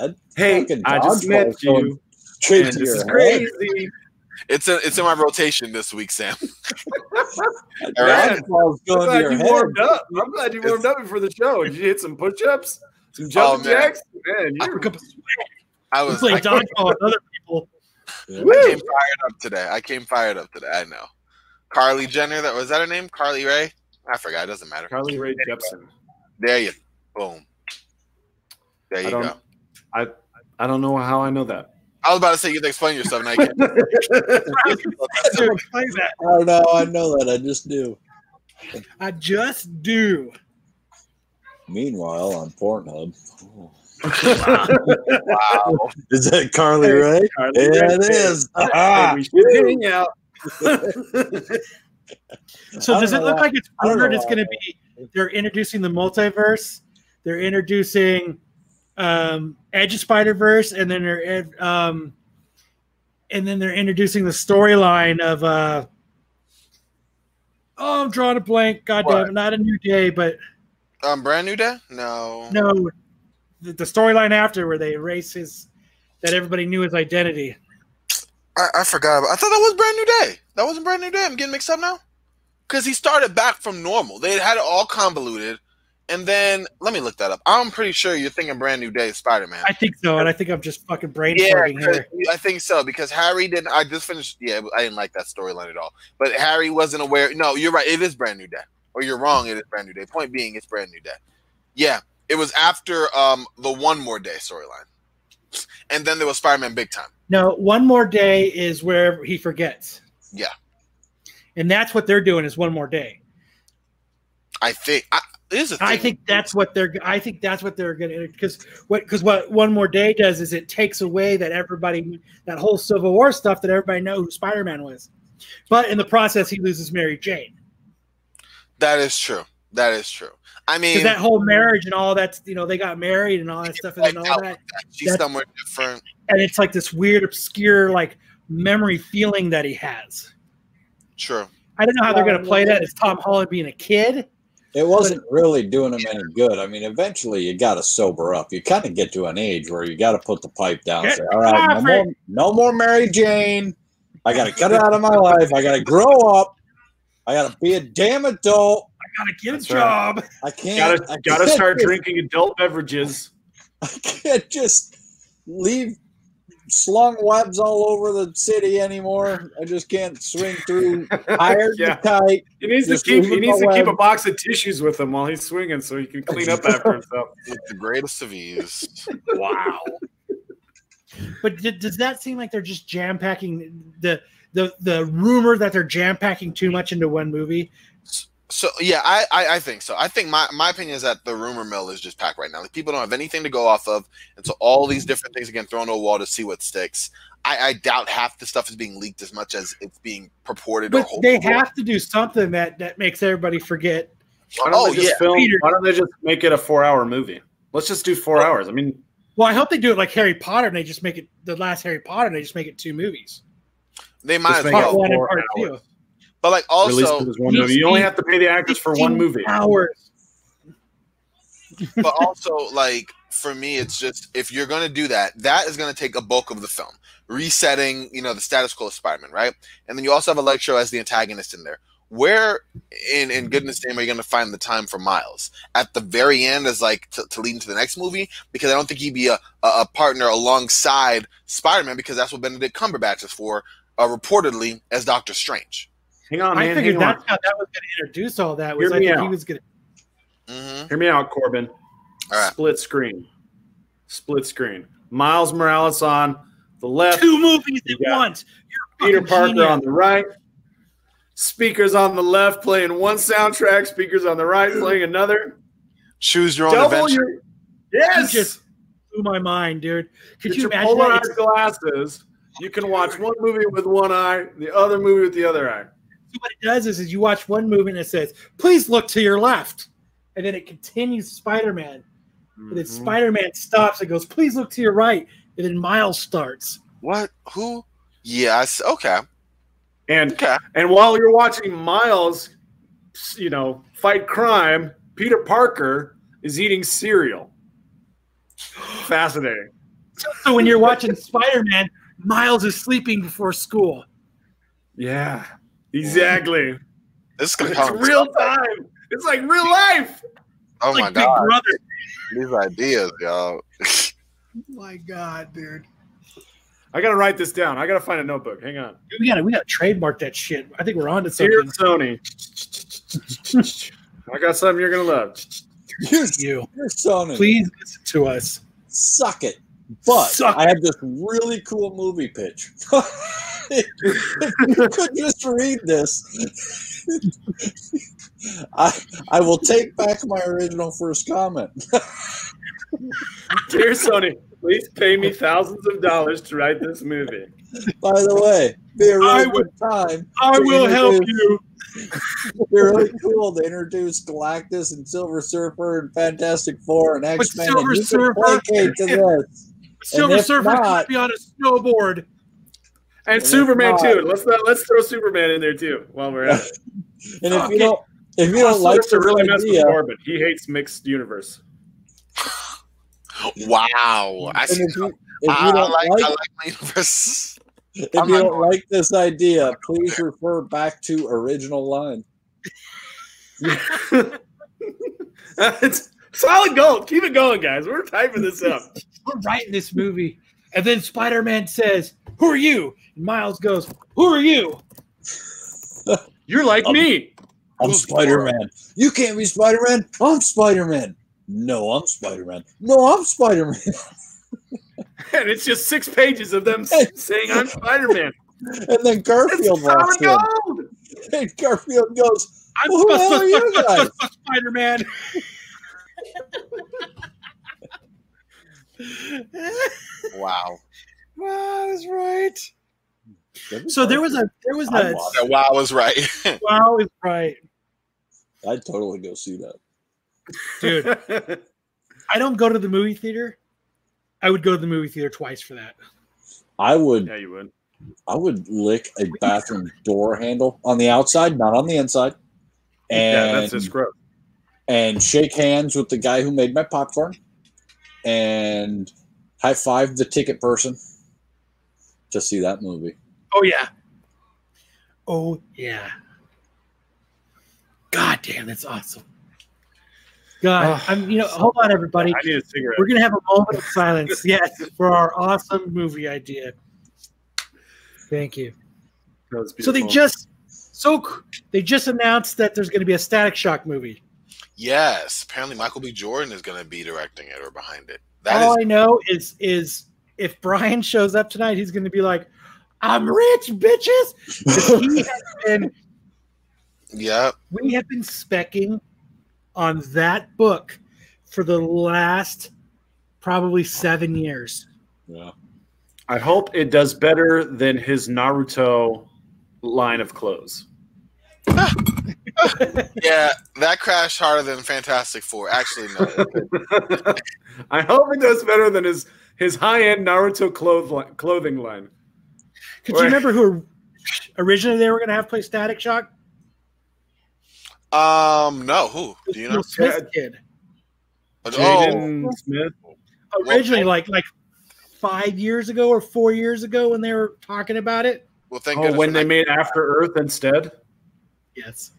That Hey, I just dodgeball met you. Straight this is head. crazy. it's in it's in my rotation this week, Sam. All right. I'm glad you head. warmed up. I'm glad you warmed up before the show. Did you hit some push-ups? Some jumping Oh, man. jacks? Man, I you're I was playing I, dodgeball with other people. Yeah. I came fired up today. I came fired up today. I know. Carly Jenner, that was that her name? Carly Rae? I forgot. It doesn't matter. Carly Rae Jepsen. There you boom. There you don't, go. I, I don't know how I know that. I was about to say you have to explain yourself now. You can't. So explain that. I don't know. I know that. I just do. I just do. Meanwhile, on Pornhub. wow. Is that Carly Rae? Carly Yeah, Rae it is. Jepsen. Ah, we hang out. So does it look why- like it's I don't know rumored it's going to be? They're introducing the multiverse. They're introducing um, Edge of Spider Verse, and then they're um, and then they're introducing the storyline of. Uh, oh, I'm drawing a blank. God damn Not a new day, but Um, brand new day? No. no, the, the storyline after where they erase his that everybody knew his identity. I, I forgot. About, I thought that was brand new day. That wasn't brand new day. I'm getting mixed up now. Because he started back from normal. They had it all convoluted, and then let me look that up. I'm pretty sure you're thinking brand new day Spider Man. I think so, and I think I'm just fucking brain Yeah, here. I think so because Harry didn't. I just finished. Yeah, I didn't like that storyline at all. But Harry wasn't aware. No, you're right. It is brand new day, or you're wrong. It is brand new day. Point being, it's brand new day. Yeah, it was after um the one more day storyline, and then there was Spider Man Big Time. No, one more day is where he forgets. Yeah. And that's what they're doing is one more day. I think. I, here's the thing. I think that's what they're I think that's what they're gonna because what because what one more day does is it takes away that everybody that whole Civil War stuff that everybody know who Spider-Man was. But in the process he loses Mary Jane. that is true. That is true. I mean, that whole marriage and all that, you know, they got married and all that stuff and then all that. she's somewhere different. And it's like this weird, obscure, like memory feeling that he has. True. I don't know how they're gonna play that as Tom Holland being a kid. It wasn't really doing him any good. I mean, eventually you got to sober up. You kind of get to an age where you got to put the pipe down. Get Say, all right, no more, no more Mary Jane. I got to cut it out of my life. I got to grow up. I got to be a damn adult. I gotta get That's a right. job. I can't. Gotta, I gotta start drinking adult beverages. I can't just leave slung webs all over the city anymore. I just can't swing through higher Yeah. to tight. He needs Just to keep. He needs to keep a box of tissues with him while he's swinging, so he can clean up after himself. With the greatest of ease. Wow. but d- does that seem like they're just jam packing the the the rumor that they're jam packing too much into one movie? So yeah, I, I I think so. I think my my opinion is that the rumor mill is just packed right now. Like people don't have anything to go off of, and so all these mm-hmm. different things are getting thrown to a wall to see what sticks. I, I doubt half the stuff is being leaked as much as it's being purported. But hoped they for. have to do something that that makes everybody forget. Why don't Oh they just yeah, film? Peter. Why don't they just make it a four-hour movie? Let's just do four hours. I mean, Well, I hope they do it like Harry Potter and they just make it the last Harry Potter and they just make it two movies. they might just as make it Part well. one and part two. But like also, one movie. You only have to pay the actors for one movie. Hours. but also like for me, it's just if you're gonna do that, that is gonna take a bulk of the film, resetting you know the status quo of Spider-Man, right? And then you also have Electro as the antagonist in there. Where in in goodness name are you gonna find the time for Miles at the very end as like to, to lead into the next movie? Because I don't think he'd be a, a, a partner alongside Spider-Man because that's what Benedict Cumberbatch is for, uh, reportedly as Doctor Strange. Hang on, man. I figured hang on. how that was going to introduce all that. Was Hear I me think he out. was going to. hmm Hear me out, Corbin. All right. Split screen. Split screen. Miles Morales on the left. Two movies You at got- once. Peter Parker genius. on the right, speakers on the left playing one soundtrack, speakers on the right playing another. Choose your own Double adventure. your yes. You just blew my mind, dude. Could Get you your imagine polarized glasses. You can watch one movie with one eye, the other movie with the other eye. So what it does is, is you watch one movie and it says, "Please look to your left," and then it continues Spider-Man, and then Mhm. Spider-Man stops and goes, "Please look to your right," and then Miles starts. What? Who? Yes. Okay. And Okay. and while you're watching Miles, you know, fight crime, Peter Parker is eating cereal. Fascinating. So when you're watching Spider-Man, Miles is sleeping before school. Yeah, exactly. This is It's real time. It's like real life. Oh like my Big god. Brother. These ideas, y'all. Oh my God, dude. I gotta write this down. I gotta find a notebook. Hang on. We gotta we gotta trademark that shit. I think we're on to Dear something. Sony, I got something you're gonna love. You're, You you're Sony. please listen to us. suck it. But Suck I have this really cool movie pitch. You could just read this, I I will take back my original first comment. Dear Sony, please pay me thousands of dollars to write this movie. By the way, be a I really good time. I will help you. It'd be really cool to introduce Galactus and Silver Surfer and Fantastic Four and X Men. Silver and Surfer- to this. Silver Surfer not- could be on a snowboard. And oh if Superman not- too. Let's not, let's throw Superman in there too while we're at it. And if Fuck you it. don't, if you don't like to this really mess with idea, Corbin. He hates mixed universe. Wow. I, see, if you, if I, you don't like, like, I like my universe. if I'm you don't going. like this idea, please refer back to original line. it's solid gold. Keep it going, guys. We're typing this up. We're writing this movie. And then Spider Man says, Who are you? And Miles goes, Who are you? You're like Um, me. I'm Spider Man. You can't be Spider Man. I'm Spider Man. No, I'm Spider Man. No, I'm Spider Man. And it's just six pages of them saying I'm Spider Man. And then Garfield walks Solid in. gold. And Garfield goes, I'm Well, who the hell are you guys? Spider Man. Wow. Wow, that's right. That'd be So there was a there was a watch That wow was right. wow is right. I'd totally go see that. Dude, I don't go to the movie theater. I would go to the movie theater twice for that. I would yeah, you would. I would lick a bathroom door handle on the outside, not on the inside. And yeah, that's just gross. and shake hands with the guy who made my popcorn and high five the ticket person to see that movie. Oh yeah. Oh yeah. God damn, that's awesome. God, Oh, I'm you know, hold on everybody. I need a cigarette. We're gonna have a moment of silence, yes, for our awesome movie idea. Thank you. That was So they just so they just announced that there's gonna be a Static Shock movie. yes. Apparently, Michael B. Jordan is going to be directing it or behind it. That All is I know is is if Brian shows up tonight, he's gonna be like, "I'm rich, bitches. he has been Yep. we have been specking on that book for the last probably seven years. Yeah. I hope it does better than his Naruto line of clothes. Yeah, that crashed harder than Fantastic Four. Actually, no. I hope it does better than his his high end Naruto cloth li- clothing line. Could you remember who originally they were going to have play Static Shock? Um, no. Who do you know? Will Smith kid. Oh, Smith. Originally, like like five years ago or four years ago when they were talking about it. well, thank Oh, when they not- made After Earth instead. Yes.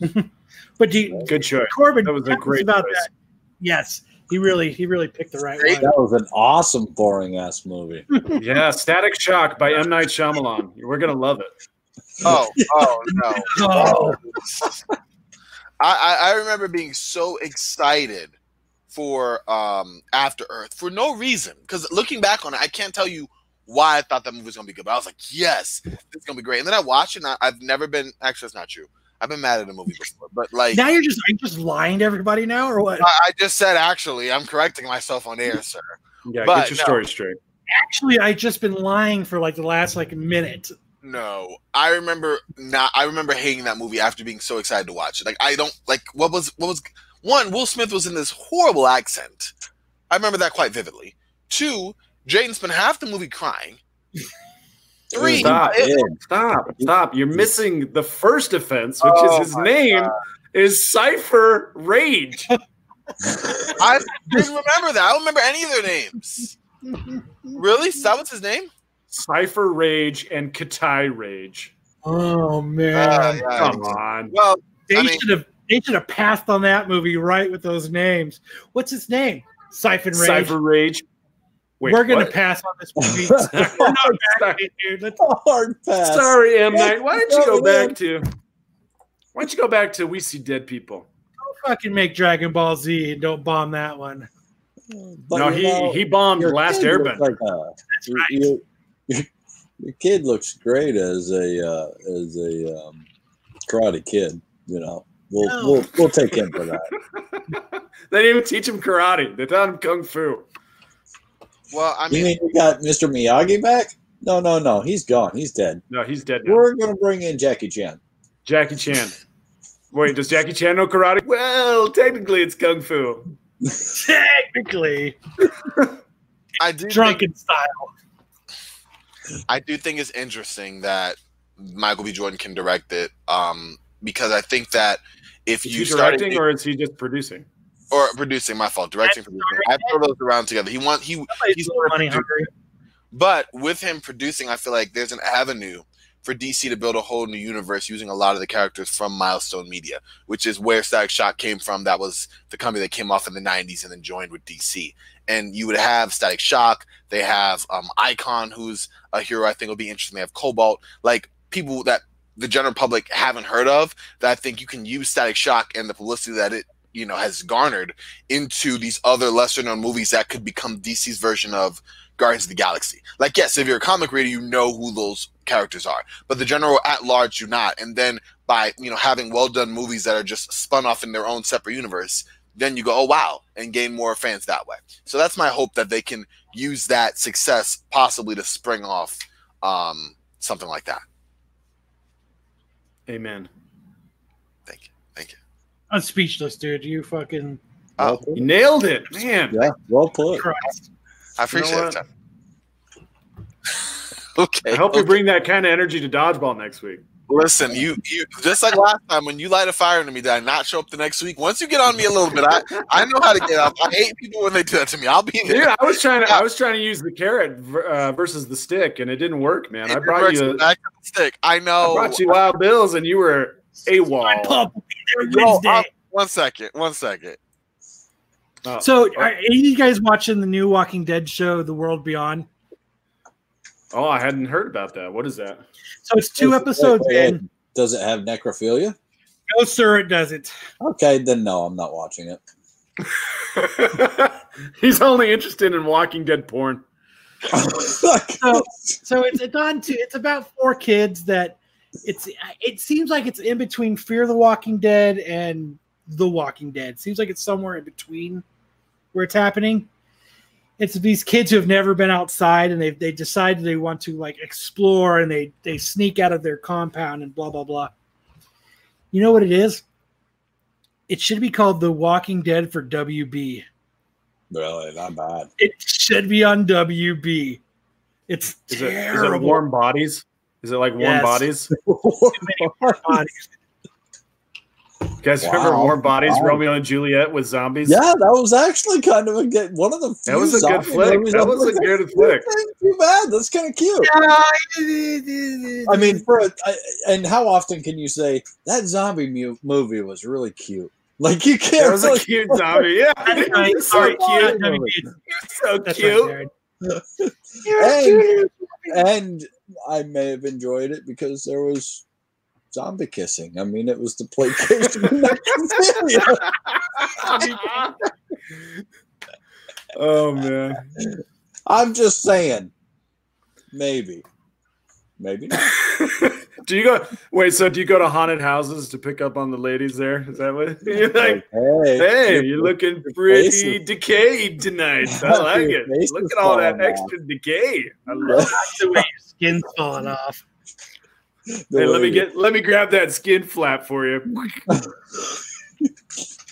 but do you, Good choice. Corbin That was a great about choice. that. Yes, he really he really picked the right Great. one. That was an awesome, boring ass movie. Yeah, Static Shock by M Night Shyamalan. We're gonna love it. oh, oh no. Oh, I, I I remember being so excited for um After Earth for no reason. Because looking back on it, I can't tell you why I thought that movie was gonna be good. But I was like, yes, it's gonna be great. And then I watched it. and I, I've never been. Actually, that's not true. I've been mad at a movie before, but like Now you're just you're just lying to everybody now or what? I, I just said, actually, I'm correcting myself on air, sir. Yeah, But, get your no. story straight. Actually, I just been lying for like the last like minute. No, I remember not. I remember hating that movie after being so excited to watch it. Like I don't like what was what was one. Will Smith was in this horrible accent. I remember that quite vividly. Two, Jaden spent half the movie crying. Three, Stop. Stop. Stop. You're missing the first offense, which Oh is his my name is Cypher Raige. I didn't remember that. I don't remember any of their names. Really? Is that what's his name? Cypher Raige and Kitai Raige. Oh man, Uh, yeah. Come on. Well, they I mean- should have they should have passed on that movie right with those names. What's his name? Siphon Rage. Cypher Raige. Wait, We're gonna pass on this movie. We're not back in, dude. Let's Hard pass. Sorry, M Night. Why don't you go back to? Why don't you go back to We See Dead People? Don't fucking make Dragon Ball Z and don't bomb that one. But no, he know, he bombed your Last kid looks Airbender. Like a, That's right. your, your, your kid looks great as a uh, as a um, karate kid. You know, we'll No. we'll we'll take him for that. they didn't even teach him karate. They taught him kung fu. Well, I you mean, mean you got Mr. Miyagi back? No, no, no. He's gone. He's dead. No, he's dead now. We're gonna bring in Jackie Chan. Jackie Chan. Wait, does Jackie Chan know karate? Well, technically, it's kung fu. Technically, I do think, drunken style. I do think it's interesting that Michael B. Jordan can direct it, um, because I think that if Is you he started directing or is he just producing? Or producing, my fault, directing, producing, I throw those around together. He wants he he's money hungry. But with him producing, I feel like there's an avenue for DC to build a whole new universe using a lot of the characters from Milestone Media, which is where Static Shock came from. That was the company that came off in the 90s and then joined with DC. And you would have Static Shock, they have um, Icon, who's a hero I think will be interesting. They have Kobalt, like people that the general public haven't heard of that I think you can use Static Shock and the publicity that it you know has garnered into these other lesser known movies that could become DC's version of Guardians of the Galaxy. Like, yes, if you're a comic reader, you know who those characters are, but the general at large do not. And then by you know having well done movies that are just spun off in their own separate universe, then you go, oh wow, and gain more fans that way. So that's my hope that they can use that success possibly to spring off um, something like that. Amen. Thank you, thank you. I'm speechless, dude. You fucking Oh, You nailed it, man. Yeah, well put. Christ. I appreciate what? it. Tim. okay. I hope you okay. bring that kind of energy to dodgeball next week. Listen, you you just like last time when you light a fire into me, did I not show up the next week? Once you get on me a little bit, I I know how to get up. I hate people when they do that to me. I'll be there. Yeah, I was trying to. I was trying to use the carrot uh, versus the stick, and it didn't work, man. I brought works you. with that stick. I know. I brought you Wild Bills, and you were My AWOL. pup will be Yo, uh, one second. One second. Oh, so, are any of you guys watching the new Walking Dead show, The World Beyond? oh, I hadn't heard about that. What is that? So it's two Wait, episodes wait, wait. in. Does it have necrophilia? No, sir, it doesn't. Okay, then no, I'm not watching it. He's only interested in Walking Dead porn. So, so it's it's on to it's about four kids that it's it seems like it's in between Fear the Walking Dead and The Walking Dead. seems like it's somewhere in between where it's happening. It's these kids who have never been outside and they they decide they want to like explore and they they sneak out of their compound and blah blah blah. You know what it is? It should be called The Walking Dead for WB. really, not bad. It should be on WB. It's Is it, is it warm bodies? Is it like warm Yes. bodies? bodies. You guys remember Warm Bodies, Wow. Romeo and Juliet with zombies? Yeah, that was actually kind of a good one of the. That was a good flick. That I've was a looked good flick. Ain't Too bad. That's kind of cute. I mean, for a, I, and how often can you say that zombie mu- movie was really cute? Like you can't. That was a really- cute zombie. Yeah, That's right. You're so Sorry, cute. WB. You're so That's cute. right, Jared. and, and I may have enjoyed it because there was zombie kissing. I mean, it was the placation. of necrophilia. oh man. I'm just saying. maybe, maybe not. do you go? Wait, so do you go to haunted houses to pick up on the ladies there? Is that what you're like? hey, Hey, you're looking pretty is- decayed tonight. I like it. Look at all that falling extra decay. I love it. the way your skin's falling off. the Hey, let me get let me grab that skin flap for you.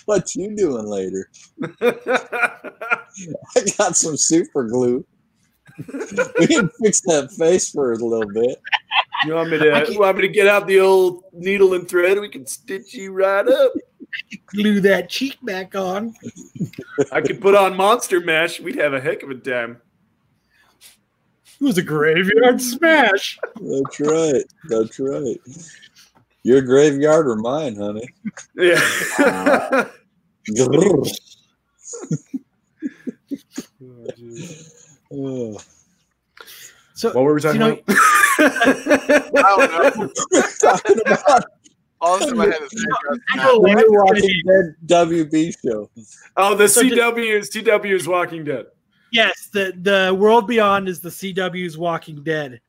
What you doing later? I got some super glue. we can fix that face for a little bit. You want me to you want me to get out the old needle and thread? We can stitch you right up. Glue that cheek back on. I could put on monster mash. We'd have a heck of a time. It was a graveyard smash. That's right. That's right. Your graveyard or mine, honey. Yeah. Grrr. Oh. So what were we talking You know- about? I don't know. Talking about All that's in my head is know the what? new Walking Dead WB show. oh, the So CW is CW is Walking Dead. Yes, the the world beyond is the CW's Walking Dead.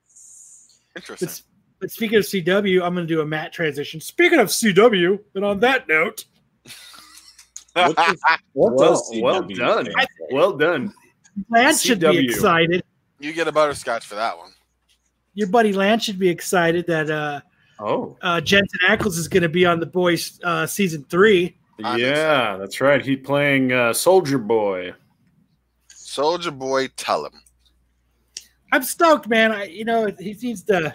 interesting. But, but speaking of CW, I'm going to do a Matt transition. Speaking of CW, and on that note, What, does- what Well, does well done. stand for? Well done. Lance should be excited. you get a butterscotch for that one. Your buddy Lance should be excited that uh, Oh, uh, Jensen Ackles is going to be on The Boys uh, season three. I'm yeah, that's right. He's playing uh, Soldier Boy. Soldier Boy, tell him. I'm stoked, man. I, you know, he needs to.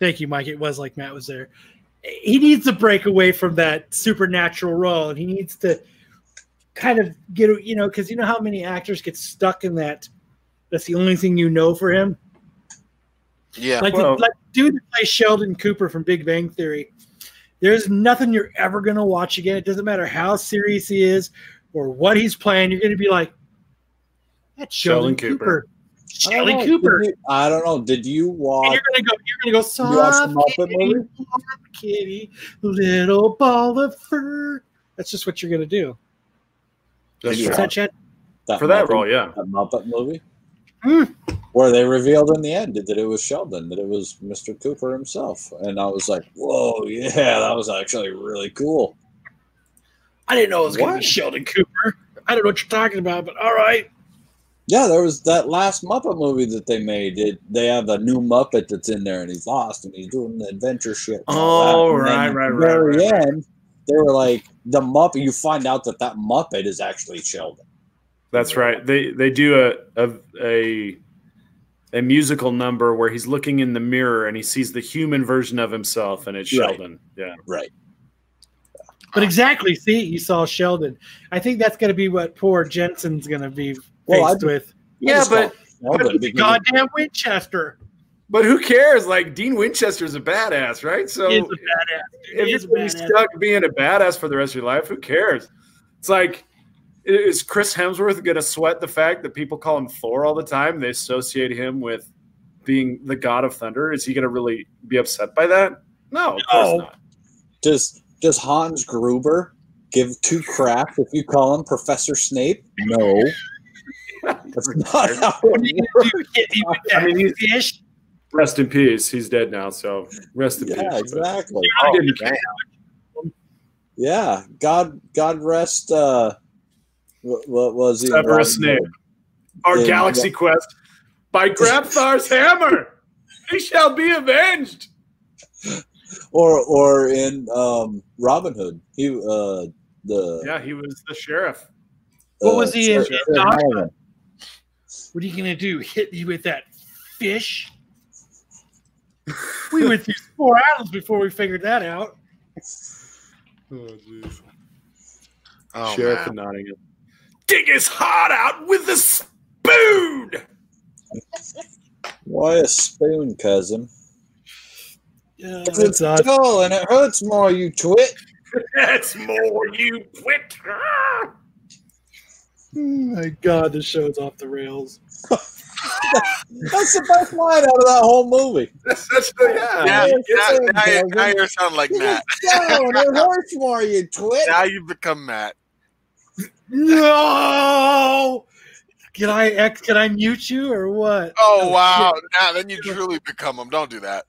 Thank you, Mike. It was like Matt was there. He needs to break away from that supernatural role, and he needs to kind of get, you know, because you know how many actors get stuck in that. That's the only thing you know for him. Yeah. Like, Well- the, like dude that plays Sheldon Cooper from Big Bang Theory. There's nothing you're ever gonna watch again. It doesn't matter how serious he is or what he's playing. You're gonna be like, that's Sheldon, Sheldon Cooper. Cooper. I don't Cooper. you- I don't know. Did you And watch? you're gonna go. You're gonna go you watch the soft Muppet kitty, movie? soft kitty, little ball of fur. That's just what you're gonna do. That's Did you Is true. that Chet? For that role, yeah. that Muppet movie, Hmm. where they revealed in the end that it was Sheldon, that it was Mr. Cooper himself, and I was like, "Whoa, yeah, that was actually really cool." I didn't know it was gonna be Sheldon Cooper. I don't know what you're talking about, but all right. Yeah, there was that last Muppet movie that they made. It, they have a new Muppet that's in there, and he's lost, and he's doing the adventure shit. and Oh, that. And right, at right, the right, Very right, right. end, they were like the Muppet. You find out that that Muppet is actually Sheldon. That's right. They they do a a a, a musical number where he's looking in the mirror and he sees the human version of himself, and it's Right. Sheldon. Yeah. Right. But exactly, see, you saw Sheldon. I think that's gonna be what poor Jensen's gonna be faced Well, I- with. I just but- call it Sheldon Goddamn Winchester. But who cares? Like Dean Winchester's a badass, right? So He is a badass. if He you're is a gonna be badass. stuck being a badass for the rest of your life, who cares? It's like, is Chris Hemsworth going to sweat the fact that people call him Thor all the time? They associate him with being the god of thunder. Is he going to really be upset by that? No, of course No. not. does does Hans Gruber give two crap if you call him Professor Snape? No, that's not how it works. gonna do? Hit me with I mean, he's- fish? Rest in peace. He's dead now, so rest in peace. Yeah, peace. exactly. Oh, Didn't man. Yeah, God, God rest. uh What, what was he? Severus Snape. Our Yeah, Galaxy Quest by Grabthar's hammer. He shall be avenged. Or or in um Robin Hood, he uh the Yeah, he was the sheriff. What uh, was he in- Sir- in Sir Doctor? Norman. What are you gonna do? Hit me with that fish? we went through four islands before we figured that out. Oh, jeez. Oh, Sheriff man. of Nottingham. Dig his heart out with a spoon. Why a spoon, cousin? Yeah, It's that's odd. dull and it hurts more. You twit. That's more you quit. Ah! Oh my god, this show's off the rails. That's the best line out of that whole movie. That's such a, yeah. Now, Yeah, now, now, you- in, now you're sounding like Matt. Dull and it hurts more. You twit. Now you become Matt. No! Can I ex? Can I mute you or what? Oh wow! Now then you truly become them. Don't do that.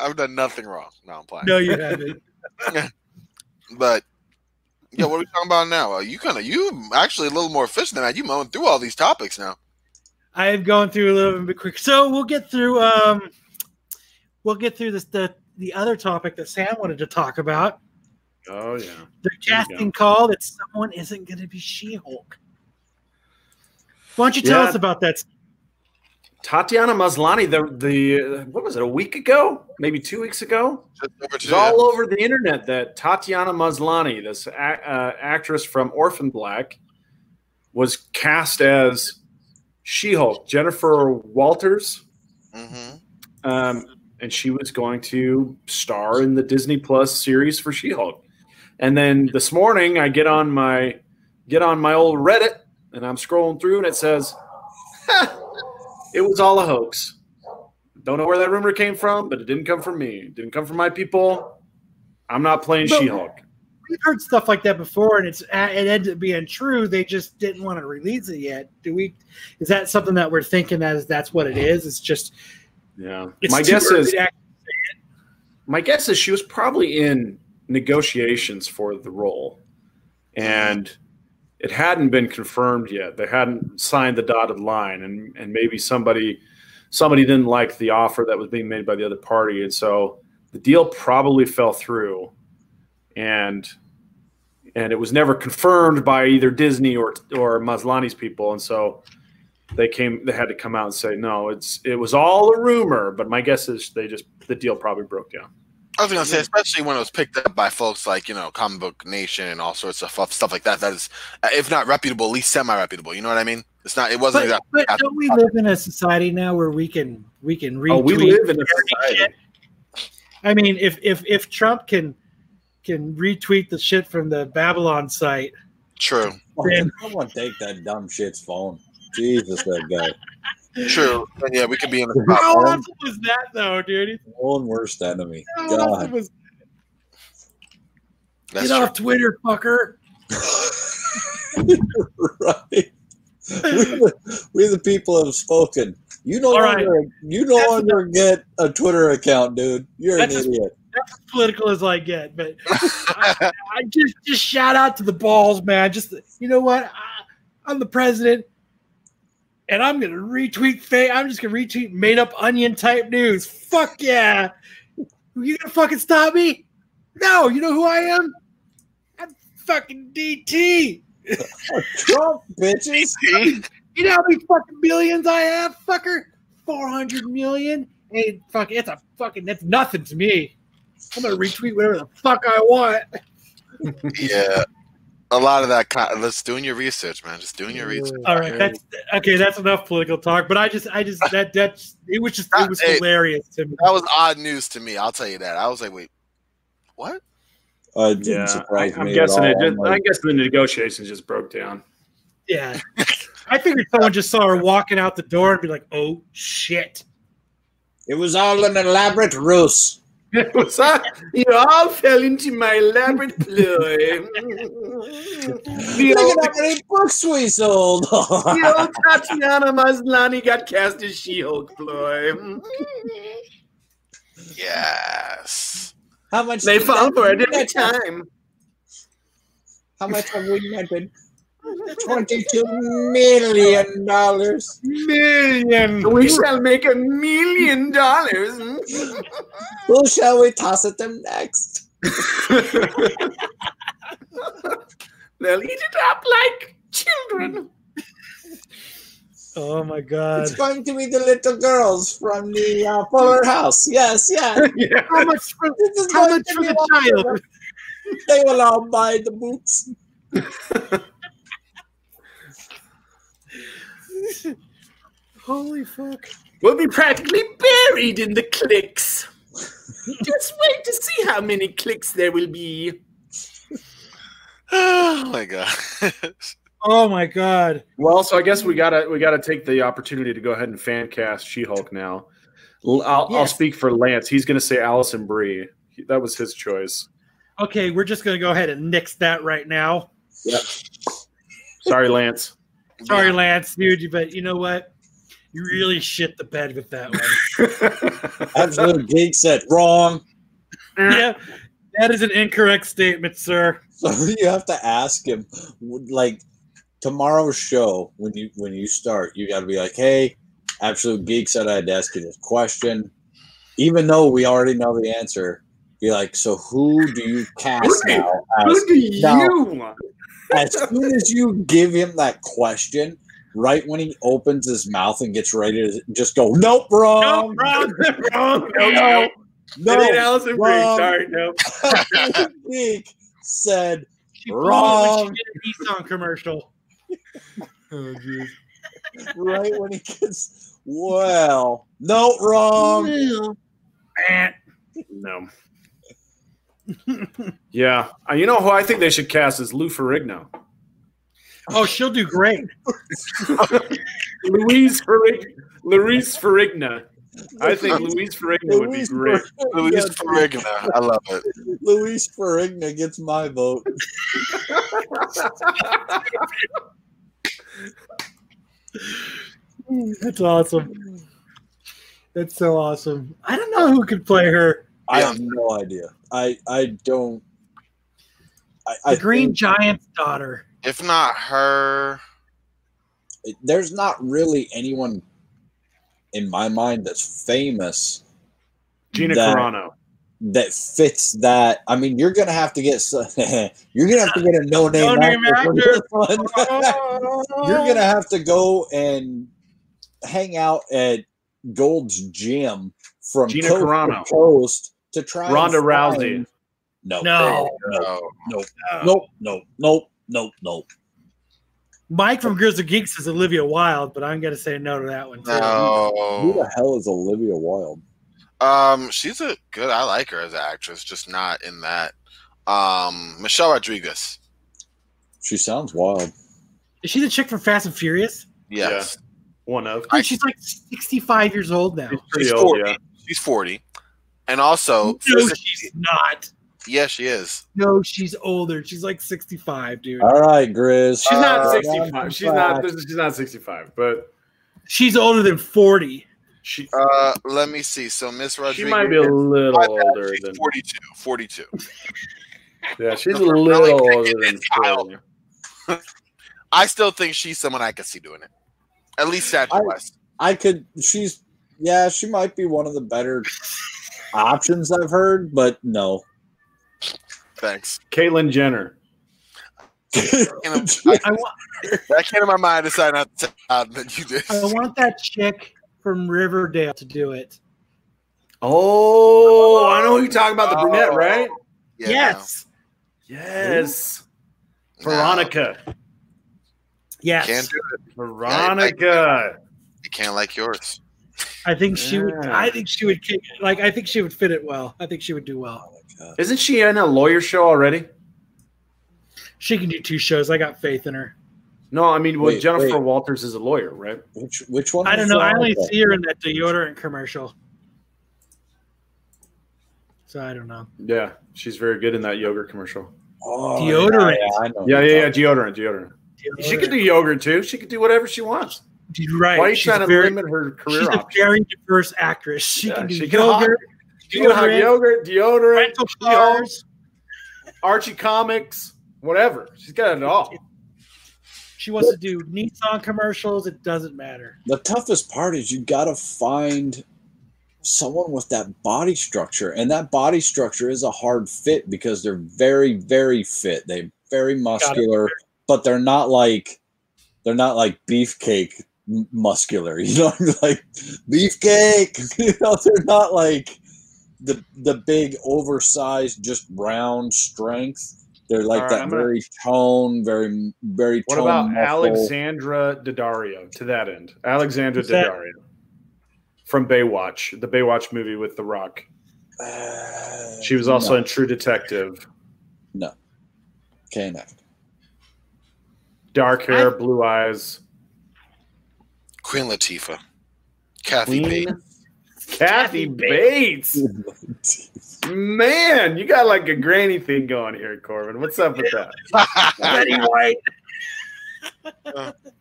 I've done nothing wrong. No, I'm playing. No, you haven't. But yeah, what are we talking about now? Uh, you kind of you actually a little more efficient than that. You mowing through all these topics now. I have gone through a little bit quick, so we'll get through. Um, we'll get through this the the other topic that Sam wanted to talk about. Oh yeah. The casting call that someone isn't going to be She-Hulk. Why don't you tell Yeah. us about that? Tatiana Maslany, the the what was it, a week ago? Maybe two weeks ago? It's all over the internet that Tatiana Maslany, this a- uh, actress from Orphan Black, was cast as She-Hulk, Jennifer Walters, hmm um, and she was going to star in the Disney Plus series for She-Hulk. And then this morning, I get on my get on my old Reddit, and I'm scrolling through, and it says, "Ha, "It was all a hoax." Don't know where that rumor came from, but it didn't come from me. It didn't come from my people. I'm not playing She-Hulk. We've heard stuff like that before, and it's uh, it ended up being true. They just didn't want to release it yet. Do we? Is that something that we're thinking that is that's what it is? It's just Yeah, it's my guess is my guess is she was probably in negotiations for the role and it hadn't been confirmed yet. They hadn't signed the dotted line and and maybe somebody somebody didn't like the offer that was being made by the other party and so the deal probably fell through and and it was never confirmed by either Disney or or Maslany's people and so they came they had to come out and say no it's it was all a rumor but my guess is they just the deal probably broke down I was gonna say, especially when it was picked up by folks like you know Comic Book Nation and all sorts of stuff, stuff like that. That is, uh, if not reputable, at least semi-reputable. You know what I mean? It's not. It wasn't. But, exactly but don't we live in a society now where we can we can retweet? oh we live in a society shit? I mean, if if if Trump can can retweet the shit from the Babylon site, true. Fucking Someone take that dumb shit's phone. Jesus, that guy. True. And yeah, we could be in the top. how awesome was that though, dude? Own worst enemy. How awesome God. was That's get true. off Twitter, fucker? right. We the, we the people have spoken. You no All right. longer you no That's longer get a Twitter account, dude. You're an That's a- idiot. That's as political as I get, but I, I just just shout out to the balls, man. Just you know what? I, I'm the president, and I'm gonna retweet. fake. I'm just gonna retweet made up onion type news. Fuck yeah! You gonna fucking stop me? No, you know who I am? I'm fucking DT. Trump, bitches. You know how many fucking billions I have, fucker? Four hundred million. Hey, fuck, it's a fucking. That's nothing to me. I'm gonna retweet whatever the fuck I want. yeah. A lot of that. Kind let's doing your research, man. Just doing your research. All right, that's okay. That's enough political talk. But I just, I just that that's it was just it was Hey. hilarious to me. That was odd news to me. I'll tell you that. I was like, wait, what? Uh, it didn't yeah surprise I, am guessing at it just, I'm like, i guess the negotiations just broke down Yeah, I figured someone just saw her walking out the door and be like, "Oh shit." it was all an elaborate ruse. What's that? You all fell into my elaborate ploy. Look the, at old, how many books we sold. the old Tatiana Maslany got cast as She-Hulk ploy. Yes. how much? They did fall for it every net? time. How much have we netted? Twenty-two million dollars. Million. We shall make a million dollars. Who shall we toss at them next? They'll eat it up like children. Oh my god. It's going to be the little girls from the uh, Fuller House. Yes, yes. Yeah. How much for This is how much for the awesome. child? They will all buy the books. Holy fuck. We'll be practically buried in the clicks. Just wait to see how many clicks there will be. Oh my god. Oh my god. Well, so I guess we gotta we gotta take the opportunity to go ahead and fan cast She-Hulk now. L- I'll, I'll speak for Lance. He's gonna say Alison Brie. That was his choice. Okay, we're just gonna go ahead and nix that right now. Sorry, Lance. Sorry, Yeah. Lance, dude, but you know what? You really shit the bed with that one. Absolute geek said wrong. yeah, that is an incorrect statement, sir. So you have to ask him, like tomorrow's show when you when you start, you got to be like, "Hey, absolute geek said I had to ask you this question," even though we already know the answer. Be like, "So who do you cast Who do you- now?" Who As, do you want? As soon as you give him that question, right when he opens his mouth and gets ready to just go, "Nope, wrong, Nope, wrong, wrong. No, no. no." I need Alison Brie. wrong. Sorry, no. geek said She blew when Wrong. she did a Nissan commercial. oh, geez. right when he gets well. No, wrong. Eh. No. Yeah. Uh, you know who I think they should cast is Lou Ferrigno. Oh, she'll do great. Louise Ferrigno. Louise Ferrigno. I think Louise Ferrigno would be great. Ferrigno Luis gets- Ferrigno. I love it. Louise Ferrigno gets my vote. That's awesome. That's so awesome. I don't know who could play her. I Yeah. have no idea. I I don't. I, The I Green think Giant's daughter. If not her, there's not really anyone in my mind that's famous Gina that, Carano. that fits that. I mean, you're gonna have to get you're gonna have to get a no name No-name actor for actor. this one. you're gonna have to go and hang out at Gold's Gym from Gina coast Carano. to coast to try Ronda find- Rousey. No, No. no, no, nope, nope, nope, nope, nope. Mike from Grizzly Geeks is Olivia Wilde, but I'm gonna say no to that one. too. Who the hell is Olivia Wilde? Um, she's a good. I like her as an actress, just not in that. Um, Michelle Rodriguez. She sounds wild. Is she the chick from Fast and Furious? Yes, One of. Dude, she's like 65 years old now. She's pretty she's old, forty. yeah. She's forty, and also, No, she's not. yeah, she is. No, she's older. She's like 65, dude. All right, Grizz. She's not Uh, 65. She's not. She's not 65. But She's older than 40. she Uh, let me see. So Miss Rodriguez. she might be a little older she's than. 42. 42. Yeah, she's a little older than. it's Kyle. 40. I still think she's someone I could see doing it. At least statue I- wise. I could. She's yeah. She might be one of the better options I've heard, but no. Thanks. Caitlyn Jenner. And I, I want, that came to my mind. I decided not to out than you did. I want that chick from Riverdale to do it. Oh, I know who you're talking about. The oh. brunette, Oh. right? Yeah, yes. Yes. no. Veronica. Yes. Can't do it. Veronica. You can't like yours. I think she would. I think she would. kick- Like I think she would fit it well. I think she would do well. Oh Isn't she in a lawyer show already? She can do two shows. I got faith in her. No, I mean, well, Wait, Jennifer wait. Walters is a lawyer, right? Which which one? I don't know. I only Veronica? see her in that deodorant commercial. So I don't know. Yeah, she's very good in that yogurt commercial. Oh, Deodorant. Yeah, yeah, Yeah, yeah, you're yeah, deodorant, deodorant. She could do yogurt too. She could do whatever she wants. You're right. Why are you she's trying to very, limit her career She's a very diverse actress. She Yeah, can do she can hot- yogurt, She can have deodorant, yogurt, deodorant, rental She-Hulk, cars. Archie comics, whatever. She's got it all. She wants to do Nissan commercials. It doesn't matter. The toughest part is you got to find someone with that body structure, and that body structure is a hard fit because they're very, very fit. They're very muscular, but they're not like they're not like beefcake m- muscular. You know, like beefcake. You know, they're not like the the big oversized, just round strength. They're like All right, that I'm gonna- very tone, very very. What tone about muscle. Alexandra Daddario to that end? Alexandra Who's that? Daddario from Baywatch, the Baywatch movie with The Rock. Uh, She was also no. in True Detective. No, can't act. Dark hair, blue eyes. Queen Latifah. Kathy Queen Bates. Kathy Bates. Man, you got like a granny thing going here, Corbin. What's up with that? Betty White.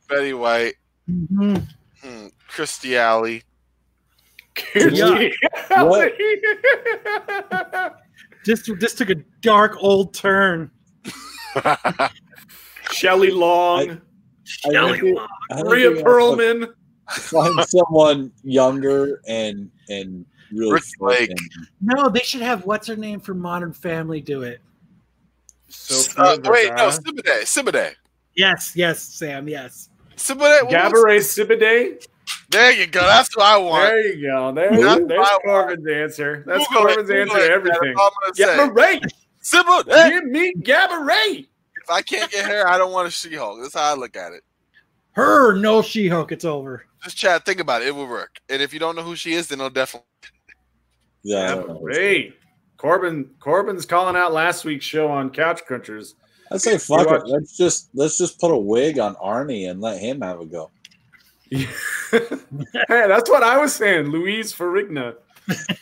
Betty White, Mhm. hmm, Kirstie Alley. Yeah. This this took a dark old turn. Shelley Long, I think Shelley Long. I think Rhea we have Perlman. Find someone younger and and really Rick Blake. No, they should have what's her name from Modern Family do it. Sophia Uh, wait, no, Vergara. Sibade. Sibade. Yes, yes, Sam, yes. Sibade. what was- Gabourey Sibiday. There you go. That's what I want. There you go. There, That's there's my Corbin's answer. That's Google Corbin's Google answer to it, everything. That's all I'm gonna say. Gabourey. Sibade. Give me Gabourey. If I can't get her, I don't want a She-Hulk. That's how I look at it. Her, no She-Hulk, it's over. Just chat. Think about it. It will work. And if you don't know who she is, then it'll definitely. Yeah, I don't know. Gabourey. Corbin Corbin's calling out last week's show on Couch Crunchers. I say fuck it. Let's just let's just put a wig on Arnie and let him have a go. hey, that's what I was saying. Louise Ferrigna.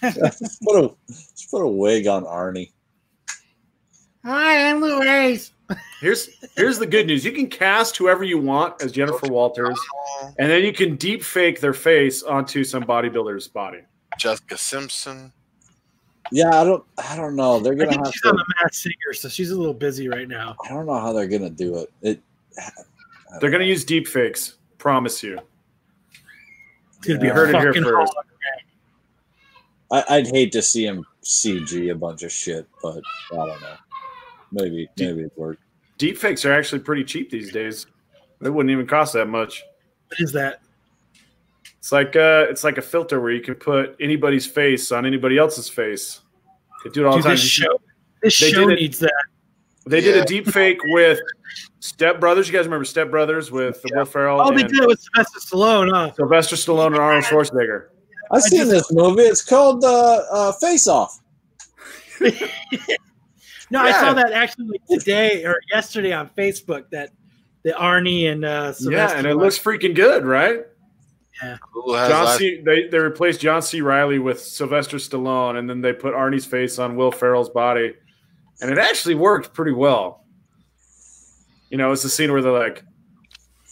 Just put a just put a wig on Arnie. Hi, I'm Louise. Here's here's the good news. You can cast whoever you want as Jennifer Walters, and then you can deep fake their face onto some bodybuilder's body. Jessica Simpson. Yeah, I don't I don't know. They're gonna think have she's on to. the Masked Singer, so she's a little busy right now. I don't know how they're gonna do it. It. They're gonna use deep fakes. Promise you. It's gonna be Yeah. a Heard it here first. I, I'd hate to see him CG a bunch of shit, but I don't know. Maybe maybe it work. Deep fakes are actually pretty cheap these days. They wouldn't even cost that much. What is that? It's like uh, it's like a filter where you can put anybody's face on anybody else's face. They do it all Dude, the time. this show, this They show did it- needs that. They did a deep fake with Step Brothers. You guys remember Step Brothers with Will Ferrell Oh, they did it with Sylvester Stallone, huh? Sylvester Stallone and Arnold Schwarzenegger. I've seen just- this movie. It's called uh, uh, Face Off. No, I saw that actually today or yesterday on Facebook that the Arnie and uh, Sylvester yeah, and it Stallone- looks freaking good, right? Yeah. John C. They they replaced John C. Reilly with Sylvester Stallone, and then they put Arnie's face on Will Ferrell's body, and it actually worked pretty well. You know, it's the scene where they're like,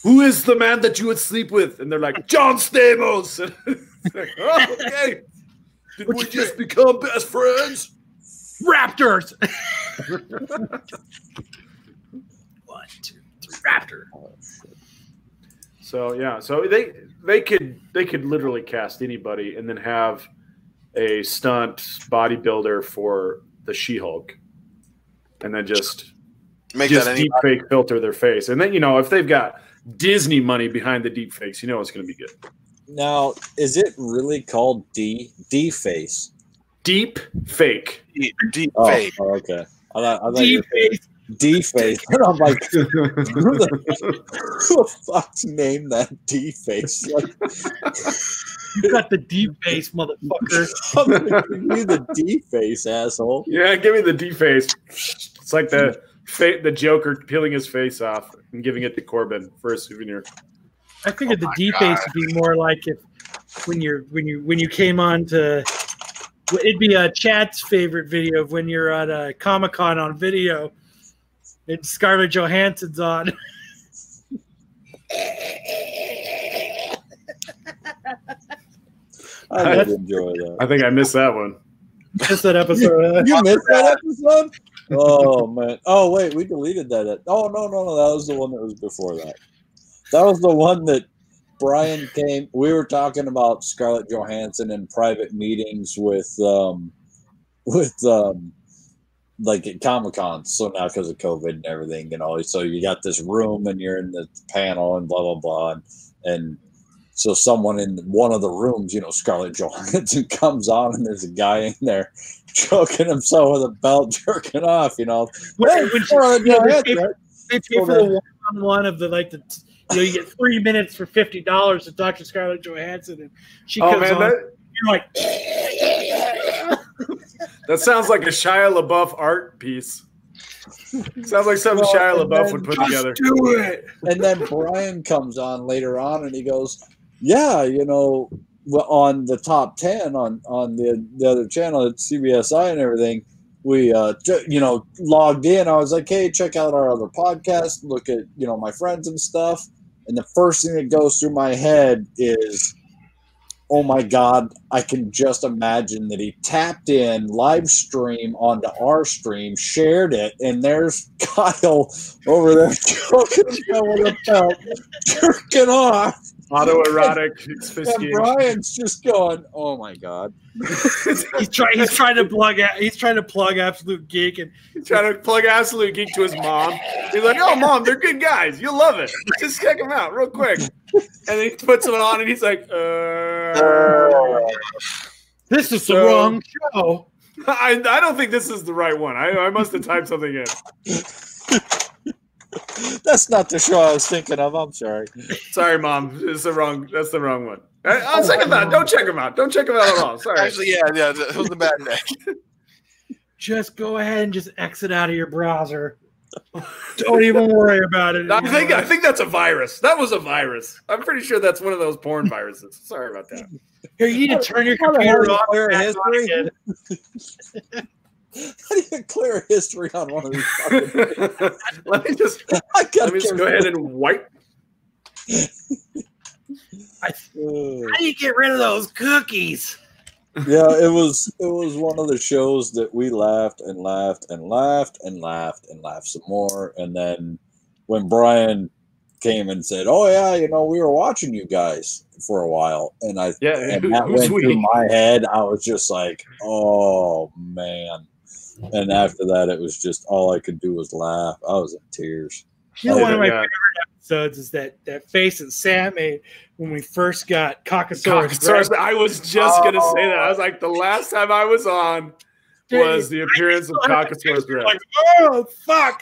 "Who is the man that you would sleep with?" And they're like, "John Stamos." Like, oh, okay. Did What we just become best friends? Raptors. One, two, three, Raptor. So yeah, so they they could they could literally cast anybody and then have a stunt bodybuilder for the She-Hulk, and then just Make just that deep fake filter their face, and then you know if they've got Disney money behind the deep fakes, you know it's going to be good. Now, is it really called D D Face? Deep fake. deep, deep Oh, fake. oh, okay. I thought, I thought Deep were saying face. D Face. And I'm like, who the, who the fuck's named that D Face? Like, You got the deep face, motherfucker. Give you the D Face, asshole. yeah, give me the deep face. It's like the fa- the Joker peeling his face off and giving it to Corbin for a souvenir. I figured Oh the deep face would be more like if when you're when you when you came on to it'd be a Chad's favorite video of when you're at a Comic Con on video. And Scarlett Johansson's on. I did enjoy that. I think I missed that one. Just that episode. You missed that episode? Oh man! Oh wait, we deleted that. Oh no, no, no! That was the one that was before that. That was the one that Brian came. We were talking about Scarlett Johansson in private meetings with, um, with um, like at Comic Con. So now because of COVID and everything, you know, so you got this room and you're in the panel and blah blah blah, and, and so someone in one of the rooms, you know, Scarlett Johansson comes on and there's a guy in there choking himself with a belt, jerking off, you know. When- Hey, when she- Scarlett they pay- right? they pay for the one-on-one of the like the you know you get three minutes for fifty dollars to talk to Scarlett Johansson and she Oh comes man, on. that, you're like that sounds like a Shia LaBeouf art piece. Sounds like something Well, Shia LaBeouf then would put together. do it. and then Brian comes on later on and he goes, "Yeah, you know, on the top ten on on the the other channel at CBSI and everything, we uh you know logged in. I was like, hey, check out our other podcast. Look at you know my friends and stuff. and the first thing that goes through my head is oh my god i can just imagine that he tapped in live stream onto our stream shared it and there's kyle over there jerking off Autoerotic and asphyxiation. brian's just going oh my god he's trying. He's trying to plug. a- He's trying to plug absolute geek, and He's trying to plug Absolute Geek to his mom. He's like, "Oh, mom, they're good guys. You'll love it. Just check them out real quick." And then he puts them on, and he's like, uh, this is the wrong show. I, I don't think this is the right one. I, I must have typed something in. that's not the show i was thinking of i'm sorry Sorry, mom. It's the wrong. That's the wrong one. Oh, I, I'll second that. Don't check them out. Don't check them out at all. Sorry. Actually, yeah, yeah, it was a bad day. Just go ahead and just exit out of your browser. Don't even worry about it. I think. I think that's a virus. That was a virus. I'm pretty sure that's one of those porn viruses. Sorry about that. Here, you need to turn your How the hell computer off. clear and back on how do you clear history on one of these let me just I gotta let me just go ahead and wipe. I- of- How do you get rid of those cookies? yeah, it was it was one of the shows that we laughed and laughed and laughed and laughed and laughed some more. And then when Brian came and said, "Oh yeah, you know, we were watching you guys for a while," and I Yeah, and that who's went we? through my head, I was just like, "Oh man." And after that, it was just all I could do was laugh. I was in tears. You know, Oh, one of my yeah. favorite episodes is that that face that Sam made when we first got Caucasaurus. Caucasaurus. I was just gonna say that. I was like, the last time I was on was the appearance of Caucasaurus You're Rex. like, oh fuck!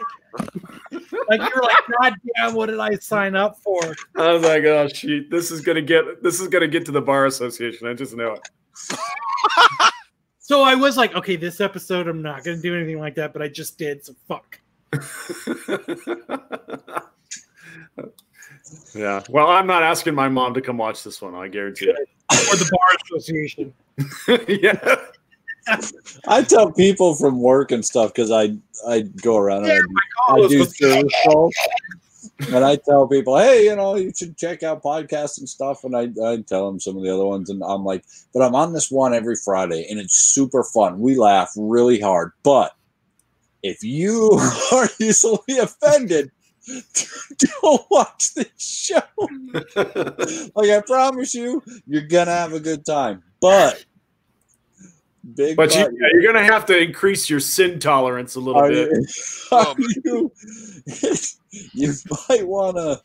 like you're like, God damn, what did I sign up for? I was like, oh shit, this is gonna get this is gonna get to the bar association. I just know it. So I was like, okay, this episode I'm not gonna do anything like that, but I just did. So fuck. yeah. Well, I'm not asking my mom to come watch this one. I guarantee it. Or the bar association. yeah. I tell people from work and stuff because I I go around and I I do service calls, and I tell people, hey, you know, you should check out podcasts and stuff. And I, I tell them some of the other ones, and I'm like, but I'm on this one every Friday, and it's super fun. We laugh really hard, but if you are easily offended, don't watch this show. like I promise you, you're gonna have a good time, but. Big But you, yeah, you're gonna have to increase your sin tolerance a little are bit. you, are um, you, you might want to.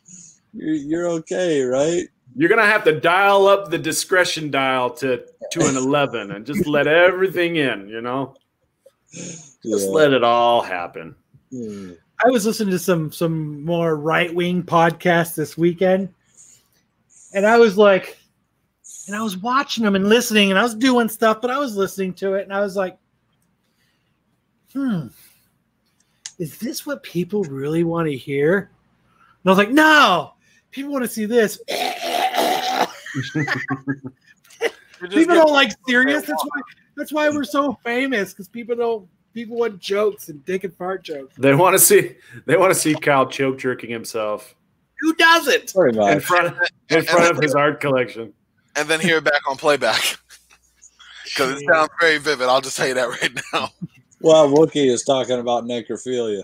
You're, you're okay, right? You're gonna have to dial up the discretion dial to to an eleven and just let everything in. You know, just Yeah. let it all happen. Hmm. I was listening to some some more right wing podcasts this weekend, and I was like, and I was watching them and listening, and I was doing stuff, but I was listening to it, and I was like, hmm, is this what people really want to hear? And I was like, no, people want to see this. people don't like serious. That's why. That's why we're so famous because people don't. People want jokes and dick and fart jokes. They want to see they want to see Kyle choke jerking himself Who doesn't? Pretty in much. front in front of his art collection. and then hear it back on playback because it sounds very vivid. I'll just tell you that right now. Well, Wookie is talking about necrophilia.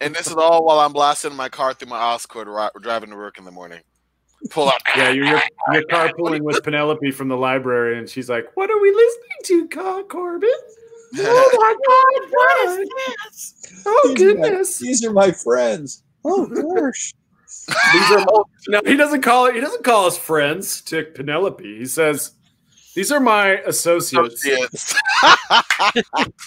And this is all while I'm blasting my car through my Oscord ri- driving to work in the morning. Pull up. Yeah, you're, you're, you're carpooling with Penelope from the library, and she's like, "What are we listening to, Cor- Corbin? Oh my God! What is this? Oh These are my- goodness! These are my friends. Oh gosh. These are no. He doesn't call it. He doesn't call us friends to Penelope. He says, "These are my associates." Associates.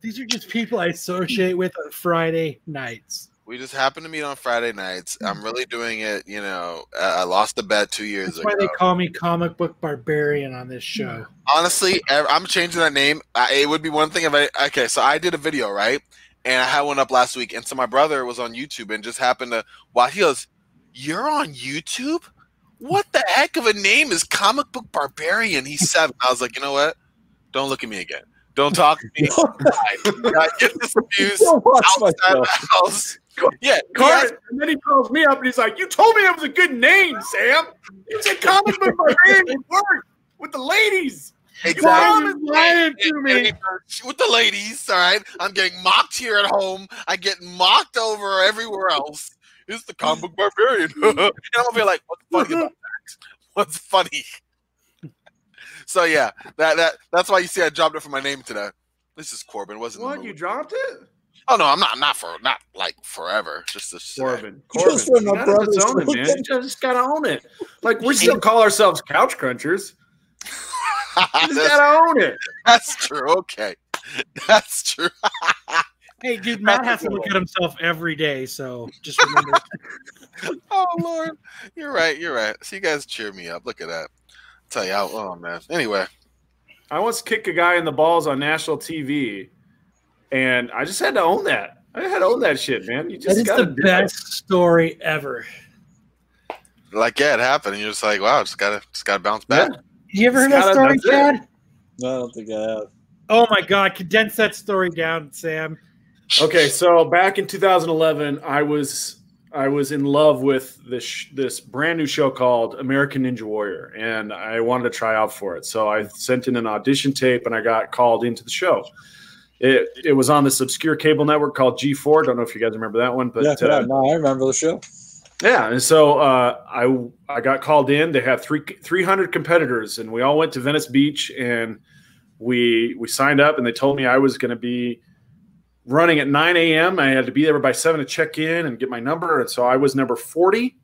These are just people I associate with on Friday nights. we just happen to meet on Friday nights. I'm really doing it. You know, I I lost a bet two years That's ago. why they call me comic book barbarian on this show. Honestly, I'm changing that name. I, it would be one thing if I okay. So I did a video right, and I had one up last week, and so my brother was on YouTube and just happened to watch. He goes, "You're on YouTube? What the heck of a name is Comic Book Barbarian?" He's seven. I was like, you know what? Don't look at me again. Don't talk to me. I, get this abuse Don't watch my outside the house. Yeah, Carmen, and then he calls me up and he's like, "You told me it was a good name, Sam. You said comic book barbarian work with the ladies." Exactly. Mom is lying to me. With the ladies, all right. I'm getting mocked here at home. I get mocked over everywhere else. It's the comic book barbarian. and I'm gonna be like, what's funny about that? What's funny? so yeah, that that that's why you see I dropped it for my name today. This is Corbin, wasn't it? What? You dropped it? Oh no, I'm not not for not like forever. Just to say. Corbin. Just Corbin. You my gotta brother's just own it, man. You just gotta own it. Like we still call ourselves couch crunchers. You just gotta own it. that's true. Okay, that's true. Hey, dude, Matt has to look at himself every day, so just remember. oh Lord, you're right. You're right. So you guys cheer me up. Look at that. i tell you how. Oh man. Anyway, I once kicked a guy in the balls on national TV, and I just had to own that. I had to own that shit, man. You just is gotta the do it. best story ever. like yeah, it happened. And you're just like, wow, just gotta just gotta bounce back. You ever heard that story. Chad? No, I don't think I have. Oh my God! Condense that story down, Sam. Okay, so back in 2011, I was I was in love with this this brand new show called American Ninja Warrior, and I wanted to try out for it. So I sent in an audition tape, and I got called into the show. It it was on this obscure cable network called G4. Don't know if you guys remember that one, but yeah, uh, no, I remember the show. Yeah, and so uh, I I got called in. They had three three hundred competitors, and we all went to Venice Beach, and we we signed up, and they told me I was going to be running at nine a.m. I had to be there by seven to check in and get my number, and so I was number forty.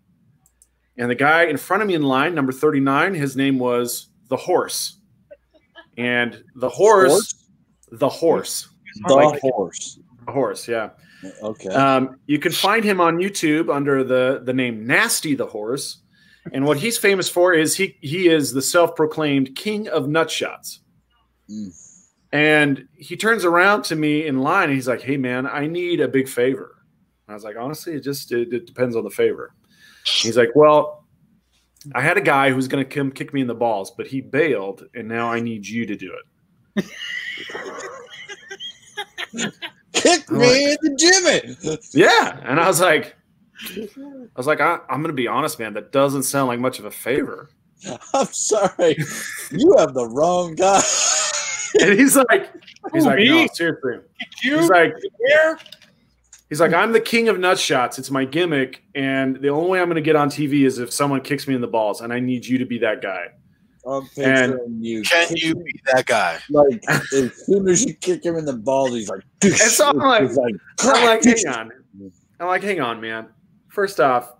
And the guy in front of me in line, number thirty nine, his name was the Horse, and the horse, Horse? the horse, The Like- horse. the horse, yeah. Okay. Um, you can find him on YouTube under the the name Nasty the Horse, and what he's famous for is he he is the self proclaimed king of nutshots. Mm. And he turns around to me in line and he's like, "Hey man, I need a big favor." I was like, "Honestly, it just it, it depends on the favor." He's like, "Well, I had a guy who's going to come kick me in the balls, but he bailed, and now I need you to do it." Kick me in the Jimmy. Yeah, and I was like, I was like, I, I'm going to be honest, man. That doesn't sound like much of a favor. I'm sorry. You have the wrong guy. And he's like, he's Who, like, me? no, seriously. He's like, he's like, I'm the king of nut shots. It's my gimmick, and the only way I'm going to get on TV is if someone kicks me in the balls, and I need you to be that guy. I'm picturing you. Can you be that guy? like as soon as you kick him in the balls, he's like, And so I'm like- he's like, I'm like, hang on. I'm like, hang on, man. First off,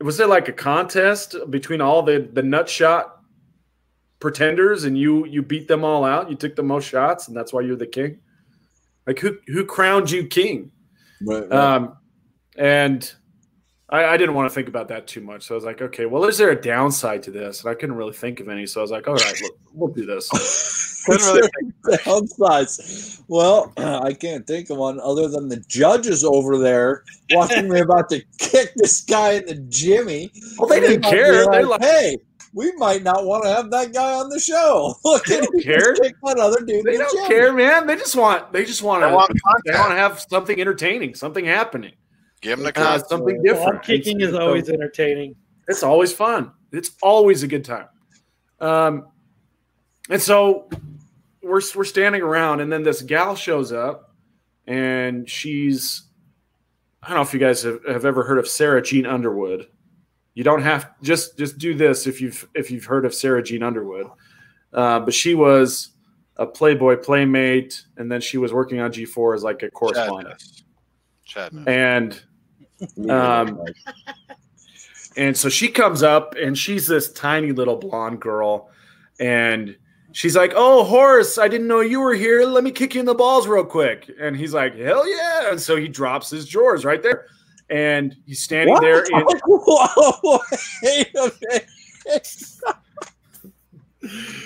was there like a contest between all the the nut shot pretenders, and you you beat them all out? You took the most shots, and that's why you're the king. Like who who crowned you king? Right, right. Um, and I, I didn't want to think about that too much. So I was like, okay, well, is there a downside to this? And I couldn't really think of any. So I was like, all right, look, we'll do this. really downsides. Well, I can't think of one other than the judges over there watching me about to kick this guy in the Jimmy. Well, they didn't care. They're like, hey, we might not want to have that guy on the show. Look They at don't care. kick that other dude. they don't Jimmy. care, man. They just want they just want They to want they want to have something entertaining, something happening, Give them the uh, content. something Ball different. kicking is So- always entertaining. it's always fun. It's always a good time. Um, and so we're we're standing around, and then this gal shows up, and she's I don't know if you guys have, have ever heard of Sara Jean Underwood. You don't have just just do this if you've if you've heard of Sara Jean Underwood. Uh, but she was a Playboy playmate, and then she was working on G4 as like a correspondent. Chad, man. And um, and so she comes up and she's this tiny little blonde girl. And she's like, Oh, Horace, I didn't know you were here. Let me kick you in the balls real quick. And he's like, Hell yeah. And so he drops his drawers right there. And he's standing What? there. In, Whoa, wait a minute.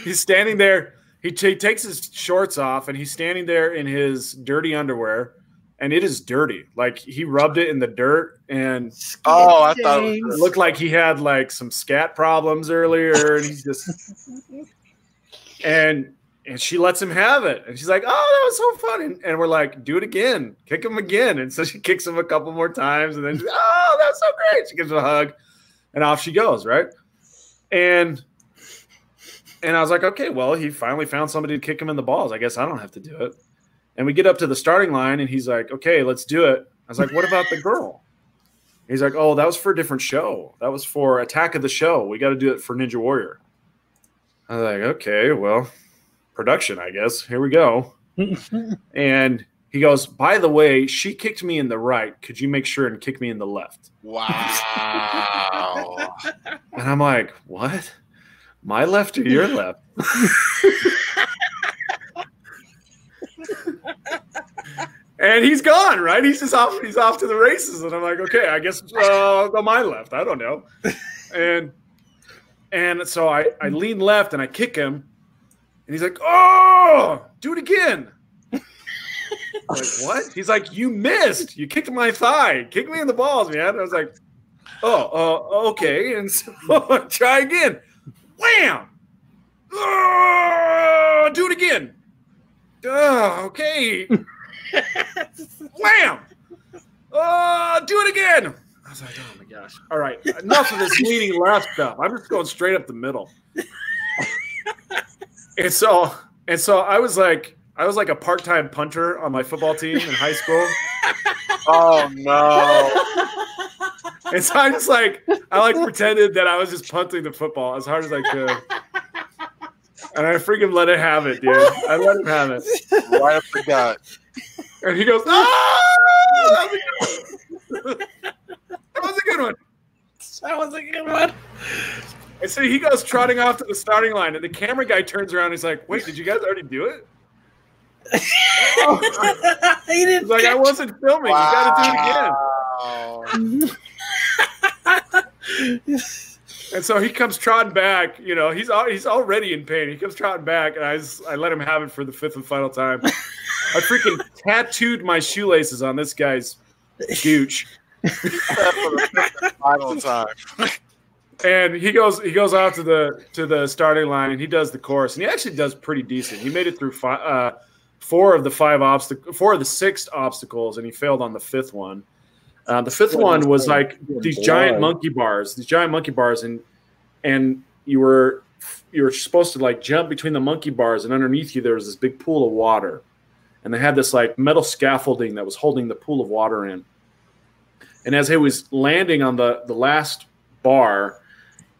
he's standing there. He, t- takes his shorts off and he's standing there in his dirty underwear. And it is dirty. Like he rubbed it in the dirt and Oh, I thought it It looked like he had like some scat problems earlier, and he's just and and she lets him have it. And she's like, "Oh, that was so fun!" And, and, we're like, "Do it again, kick him again." And so she kicks him a couple more times, and then she's, "Oh, that was so great!" She gives him a hug, and off she goes. Right, and and I was like, "Okay, well, he finally found somebody to kick him in the balls. I guess I don't have to do it." And we get up to the starting line, and he's like, "Okay, let's do it." I was like, "What about the girl?" He's like, "Oh, that was for a different show. That was for Attack of the Show. We got to do it for Ninja Warrior." I was like, "Okay, well." Production, I guess. Here we go. and he goes, By the way, she kicked me in the right. Could you make sure and kick me in the left? Wow. and I'm like, What? My left or your left? and he's gone, right? He's just off. He's off to the races, and I'm like, okay, I guess uh, I'll go my left. I don't know. And and so I I lean left and I kick him, and he's like, "Oh, do it again." like what? He's like, "You missed. You kicked my thigh. Kick me in the balls, man." I was like, "Oh, uh, okay." And so try again. Wham! Oh, do it again. Oh, okay. Wham! Oh, do it again. I was like, oh my gosh. All right, enough of this leaning left stuff. I'm just going straight up the middle and so and so I was like I was like a part-time punter on my football team in high school. oh no. And so I just like I like pretended that I was just punting the football as hard as I could. And I freaking let it have it, dude. I let him have it. Why I forgot. And he goes, ah! That was a good one. That was a good one. And so he goes trotting off to the starting line, and the camera guy turns around. he's like, "Wait, did you guys already do it?" oh. he didn't he's like, "I wasn't filming. Wow. You got to do it again." and so he comes trotting back. You know, he's he's already in pain. He comes trotting back, and I just, I let him have it for the fifth and final time. I freaking tattooed my shoelaces on this guy's gooch. final time and he goes he goes out to the to the starting line and he does the course and he actually does pretty decent. He made it through five, uh, four of the five obstacle four of the six obstacles and he failed on the fifth one. Uh, the fifth one was like these giant monkey bars, these giant monkey bars, and and you were you were supposed to like jump between the monkey bars, and underneath you there was this big pool of water, and they had this like metal scaffolding that was holding the pool of water in. And as he was landing on the the last bar,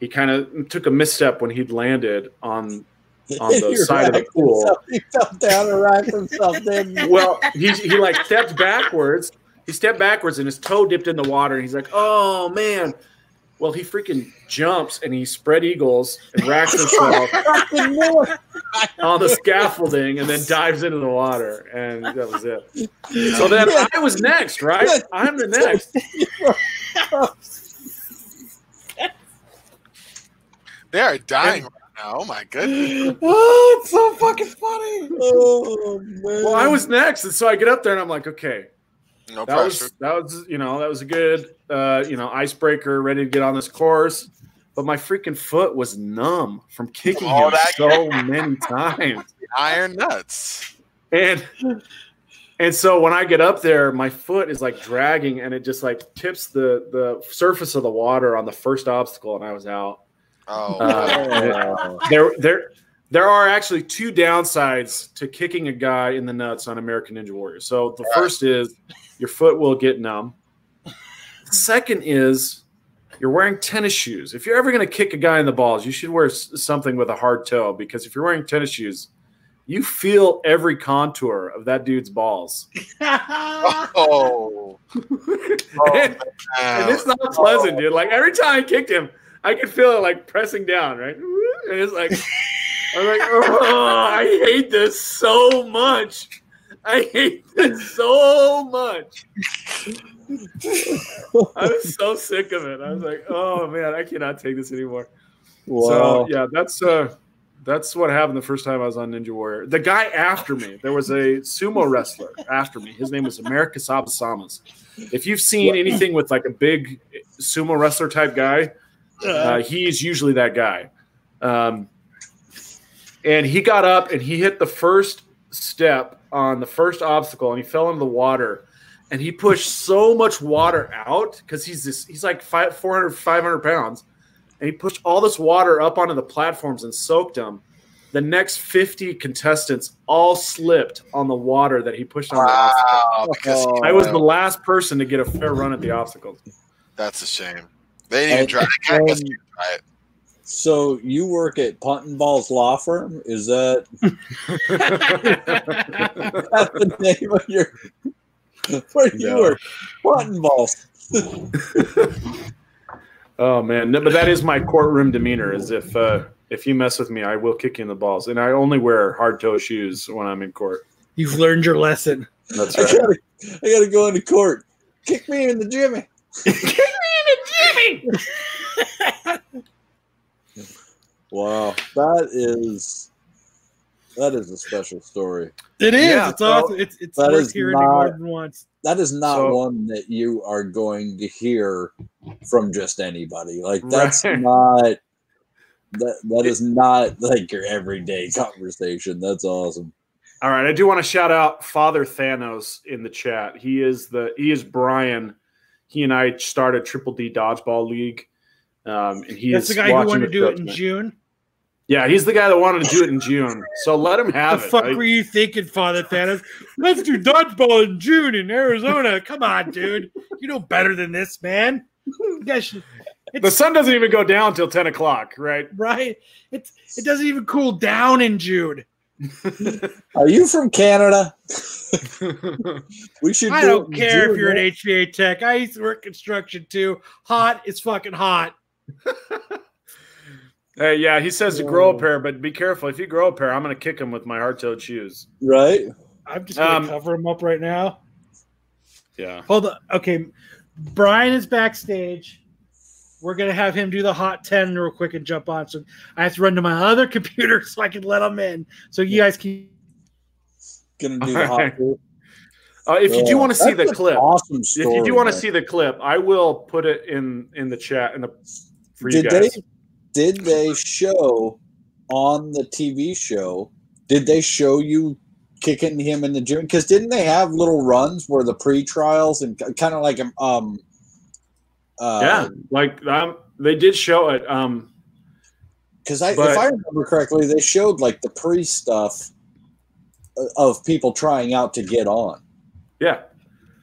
he kind of took a misstep when he'd landed on on the side of the pool. Himself, he fell down and racked himself. Then well, he he like stepped backwards. He stepped backwards and his toe dipped in the water. And he's like, "Oh man!" Well, he freaking jumps and he spread eagles and racks himself on the scaffolding and then dives into the water. And that was it. So then I was next, right? I'm the next. They are dying right now. Oh my goodness. oh, it's so fucking funny. Oh man. Well, I was next, and so I get up there and I'm like, okay. No that pressure. Was, that was, you know, that was a good, uh, you know, icebreaker, ready to get on this course. But my freaking foot was numb from kicking oh, him so many times. Iron nuts. And and so when I get up there, my foot is like dragging, and it just like tips the the surface of the water on the first obstacle, and I was out. Oh, uh, there, there, there are actually two downsides to kicking a guy in the nuts on American Ninja Warrior. So the first is your foot will get numb. The second is you're wearing tennis shoes. If you're ever going to kick a guy in the balls, you should wear something with a hard toe because if you're wearing tennis shoes, you feel every contour of that dude's balls. oh, oh and, and, it's not pleasant, dude. Like every time I kicked him, I could feel it like pressing down, right? And it's like, I'm like, oh, I hate this so much. I hate this so much. I was so sick of it. I was like, oh man, I cannot take this anymore. Wow. So yeah, that's uh that's what happened the first time I was on Ninja Warrior. The guy after me, there was a sumo wrestler after me. His name was America Sabasamas. If you've seen anything with like a big sumo wrestler type guy, uh, he's usually that guy. Um, and he got up and he hit the first step on the first obstacle and he fell into the water and he pushed so much water out because he's this he's like five, 400 500 pounds and he pushed all this water up onto the platforms and soaked them the next 50 contestants all slipped on the water that he pushed on the obstacle. Wow, because Oh, I was the last person to get a fair run at the obstacles. that's a shame. They didn't even And- try. I guess um, you try it. So you work at Punt and Balls Law Firm? Is that that's the name of your? Where you No. work? Punt and Balls. Oh man, no, but that is my courtroom demeanor. Is if uh, if you mess with me, I will kick you in the balls, and I only wear hard toe shoes when I'm in court. You've learned your lesson. That's I right. gotta, I gotta go into court. Kick me in the Jimmy. Wow, that is that is a special story. It is. Yeah, it's so awesome. It's it's that worth is hearing it more than once. That is not So- one that you are going to hear from just anybody. Like that's Right. not that that is not like your everyday conversation. That's awesome. All right, I do want to shout out Father Thanos in the chat. He is the he is Brian. He and I started Triple D Dodgeball League, um, and he That's the guy who wanted to do it in. June. Yeah, he's the guy that wanted to do it in June. So let him The have it. fuck I- were you thinking, Father Thanos? Let's do dodgeball in June in Arizona. Come on, dude. You know better than this, man. The sun doesn't even go down till ten o'clock, right? right. It's it doesn't even cool down in June. Are you from Canada? We should. I do don't it in care if you're an man. HVAC tech. I used to work construction too. Hot is fucking hot. Hey, yeah, he says to grow a pair, but be careful. If you grow a pair, I'm going to kick him with my hard-toed shoes. right? I'm just gonna Um, cover him up right now. Yeah. Hold on. Okay, Brian is backstage. We're gonna have him do the hot ten real quick and jump on. So I have to run to my other computer so I can let him in. So you guys can. Gonna do the hot. Alright. Uh, if you do want to see that's the clip, awesome if you do want to see the clip, I will put it in in the chat in the for you did guys. they did they show on the TV show? Did they show you kicking him in the gym? Because didn't they have little runs where the pre-trials and kind of like um, uh, yeah, like um, they did show it. Um, Because I, But- if I remember correctly, they showed like the pre stuff of people trying out to get on. yeah,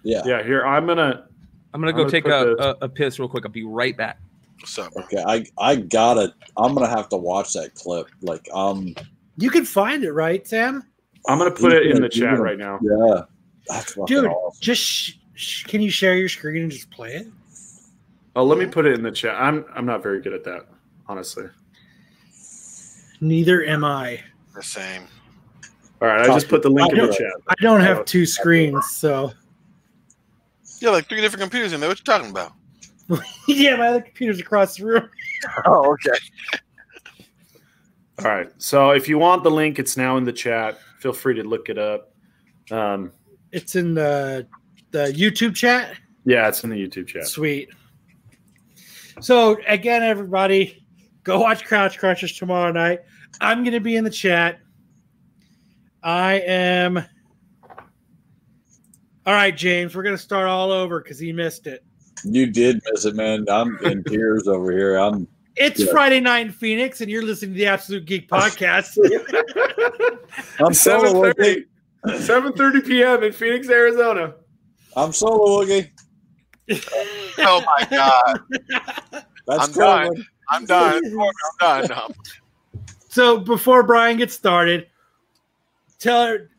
Yeah. yeah. Here, I'm gonna. I'm gonna I'm go gonna take a, a, a piss real quick. I'll be right back. What's up, bro? Okay. I I gotta. I'm gonna have to watch that clip. Like um. You can find it, right, Sam? I'm gonna put it in the chat gonna- right now. Yeah. That's Dude, awesome. just sh- sh- can you share your screen and just play it? Oh, let me put it in the chat. I'm I'm not very good at that, honestly. Neither am I. The same. All right, I just put the link in the chat. I don't have two screens, so Yeah, like three different computers in there. What you talking about? yeah, my other computer's across the room. Oh, okay. All right. So if you want the link, it's now in the chat. Feel free to look it up. Um, It's in the the YouTube chat. yeah, it's in the YouTube chat. Sweet. So again, everybody, go watch Couch Crunchers tomorrow night. I'm going to be in the chat. I am. All right, James, we're going to start all over because he missed it. You did miss it, man. I'm in tears over here. I'm. It's Yeah. Friday night in Phoenix, and you're listening to the Absolute Geek Podcast. I'm solo 7:30 Woogie. 7:30 p.m. in Phoenix, Arizona. I'm solo Woogie. Oh my god. That's I'm done. Corbin. I'm done. I'm done. No. so before Brian gets started, tell her,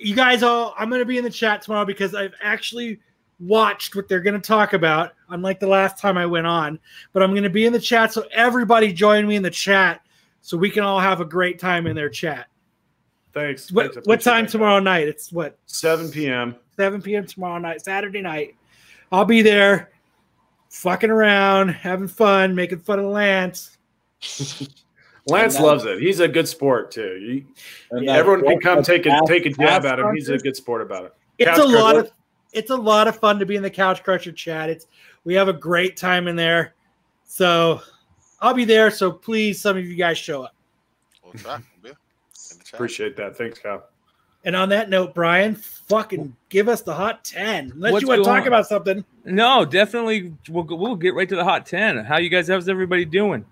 you guys all, I'm going to be in the chat tomorrow because I've actually watched what they're going to talk about, unlike the last time I went on. But I'm going to be in the chat, so everybody join me in the chat so we can all have a great time in their chat. Thanks. What, Thanks, what time tomorrow night? It's what 7 p.m. 7 p.m. tomorrow night, Saturday night. I'll be there, fucking around, having fun, making fun of Lance. Lance that- loves it. He's a good sport too. You- And Yeah, everyone can come take a take a jab at him. He's a good sport about it. It's Couch a lot of it's a lot of fun to be in the Couch Cruncher chat. It's we have a great time in there. So I'll be there. So please, some of you guys show up. We'll try. Yeah. Chat. Appreciate that. Thanks, Kyle. And on that note, Brian, fucking give us the hot 10. Unless What's you want to talk on? about something. No, definitely. We'll we'll get right to the hot ten. How you guys? How's everybody doing?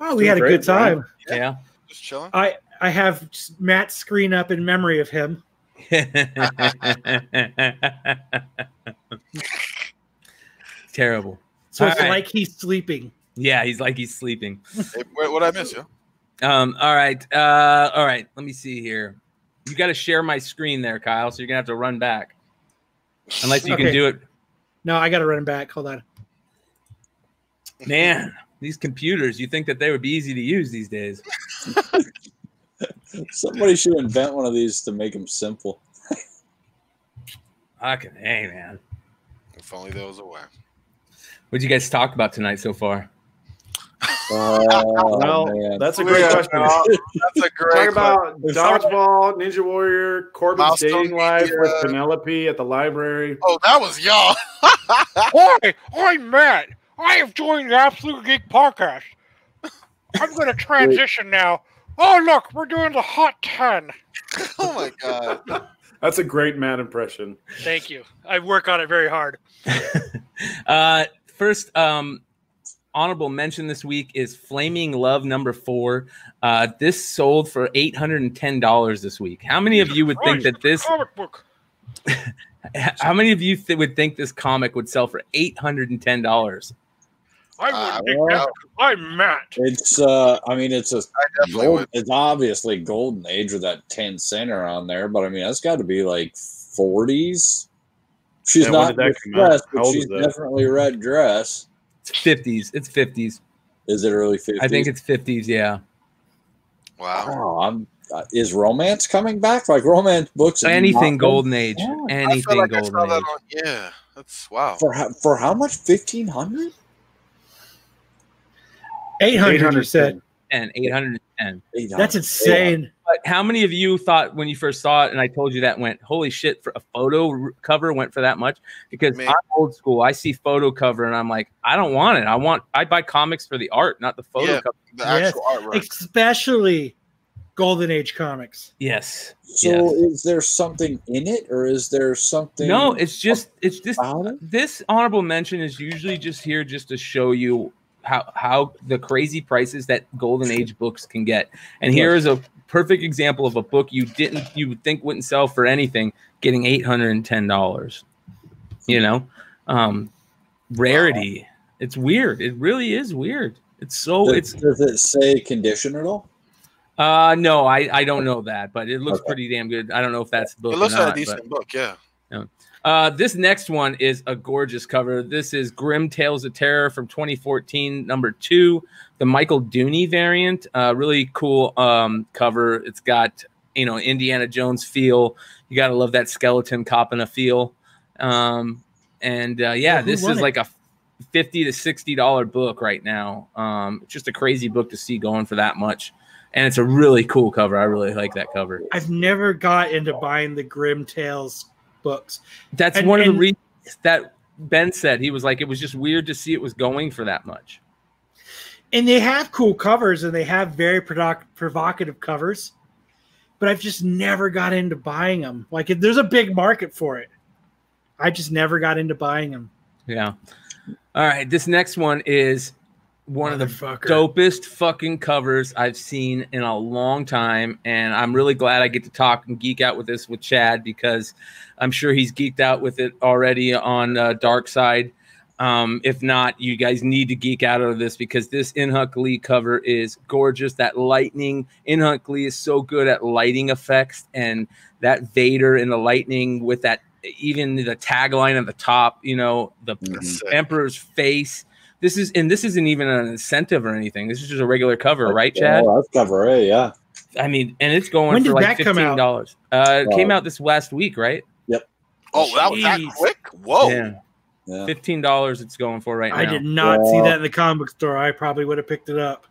Oh, we Doing had a great, good time. Yeah. Just chilling. I I have Matt's screen up in memory of him. Terrible. So it's All right. like he's sleeping. Yeah, he's like he's sleeping. Hey, what what I miss you? Um. All right. Uh. All right. Let me see here. You got to share my screen there, Kyle. So you're gonna have to run back, unless you can do it. No, I got to run back. Hold on. Man, these computers. You think that they would be easy to use these days? Somebody should invent one of these to make them simple. Fucking hey, man. If only there was a way. What'd you guys talk about tonight so far? Oh, well, man. that's a great Yeah, question. uh, That's a great. Talk about dodgeball, Ninja Warrior, Corbin's dating life with Penelope at the library. Oh, that was y'all. Hi, I'm Matt. I have joined the Absolute Geek Podcast. I'm going to transition now. Oh, look, we're doing the Hot 10. oh my god. That's a great Matt impression. Thank you. I work on it very hard. Uh, first, um, honorable mention this week is Flaming Love number four. Uh, this sold for eight hundred and ten dollars this week. How many of you would think that this? comic book. How many of you th- would think this comic would sell for eight hundred and ten dollars? I would think well- I'm Matt. It's uh I mean it's a I definitely gold, it's obviously golden age with that 10 center on there, but I mean that's gotta be like 40s. She's Yeah, not that dressed, but she's definitely red dress. It's fifties. It's fifties. Is it early 50s? I think it's fifties. Yeah. Wow. Oh, I'm, uh, is romance coming back? Like romance books? Anything not- golden age. Yeah. Anything like golden age. on. Yeah, that's wow. for how, for how much? Fifteen hundred? 800, you said. And eight hundred and ten. That's insane. But how many of you thought when you first saw it, and I told you that went, holy shit, for a photo cover went for that much? Because Me. I'm old school. I see photo cover and I'm like, I don't want it. I want, I buy comics for the art, not the photo Yeah. cover. The Yes. actual artwork. Especially Golden Age comics. Yes. So yes. is there something in it, or is there something? No, it's just, it's just, it. this honorable mention is usually just here just to show you how how the crazy prices that golden age books can get and here is a perfect example of a book you didn't you would think wouldn't sell for anything getting $810 you know um rarity it's weird it really is weird it's so Does, it's does it say condition at all? uh no i i don't know that but it looks Okay. pretty damn good i don't know if that's the book It looks or like a not, but- decent book. Yeah. Uh, this next one is a gorgeous cover. This is Grim Tales of Terror from 2014, number two, the Michael Dooney variant. Uh, really cool um, cover. It's got you know Indiana Jones feel. You gotta love that skeleton copping a feel. Um, and uh, yeah, Well, this is it? like a 50 to 60 dollar book right now. Um, it's just a crazy book to see going for that much. And it's a really cool cover. I really like that cover. I've never got into buying the Grim Tales books. That's And- one of the reasons that Ben said he was like, it was just weird to see it was going for that much. And they have cool covers and they have very provoc- provocative covers. But I've just never got into buying them. Like there's a big market for it. I just never got into buying them. Yeah. All right. This next one is one of the dopest fucking covers I've seen in a long time. And I'm really glad I get to talk and geek out with this with Chad because I'm sure he's geeked out with it already on uh, Dark Side. Um, if not, you guys need to geek out of this because this InHyuk Lee cover is gorgeous. That lightning, InHyuk Lee is so good at lighting effects, and that Vader in the lightning with that, even the tagline at the top, you know, the That's sick. Emperor's face. This is, and this isn't even an incentive or anything. This is just a regular cover, right, Chad? Oh, that's cover A, yeah. I mean, and it's going when for like fifteen dollars. Uh, it came out this last week, right? Yep. Oh, that was that quick. Whoa. Yeah, Yeah. fifteen dollars. It's going for right now. I did not see that in the comic book store. I probably would have picked it up.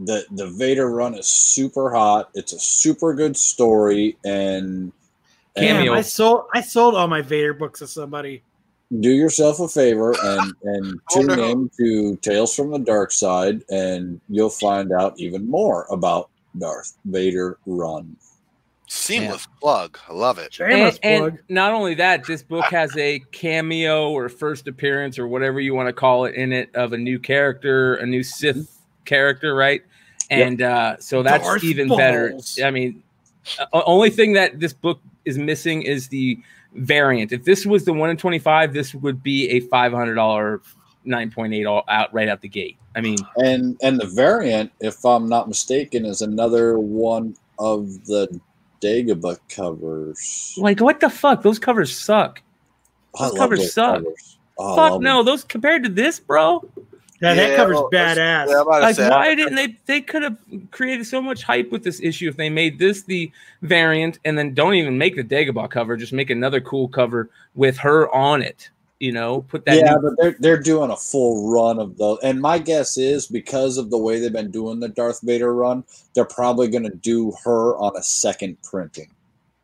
The the Vader run is super hot. It's a super good story, and, and Damn, Cameo. I sold I sold all my Vader books to somebody. do yourself a favor and and Oh, tune no. in to Tales from the Dark Side, and you'll find out even more about Darth Vader run. Seamless plug. I love it. Shameless and, plug. and not only that, this book has a cameo or first appearance or whatever you want to call it in it of a new character, a new Sith character, right? And uh, so that's Darth even better. I mean, uh, only thing that this book is missing is the variant. If this was the one in twenty five, this would be a five hundred dollar nine point eight all out right out the gate. I mean, And and the variant, if I'm not mistaken, is another one of the Dagobah covers. like what the fuck? Those covers suck. I those love covers suck. covers. Oh, fuck love no, those compared to this, bro. Yeah, that covers well, badass. Yeah, I'm about to like say, why didn't they they could have created so much hype with this issue if they made this the variant and then don't even make the Dagobah cover just make another cool cover with her on it you know put that yeah, new- but they're they're doing a full run of those, and my guess is because of the way they've been doing the Darth Vader run, they're probably going to do her on a second printing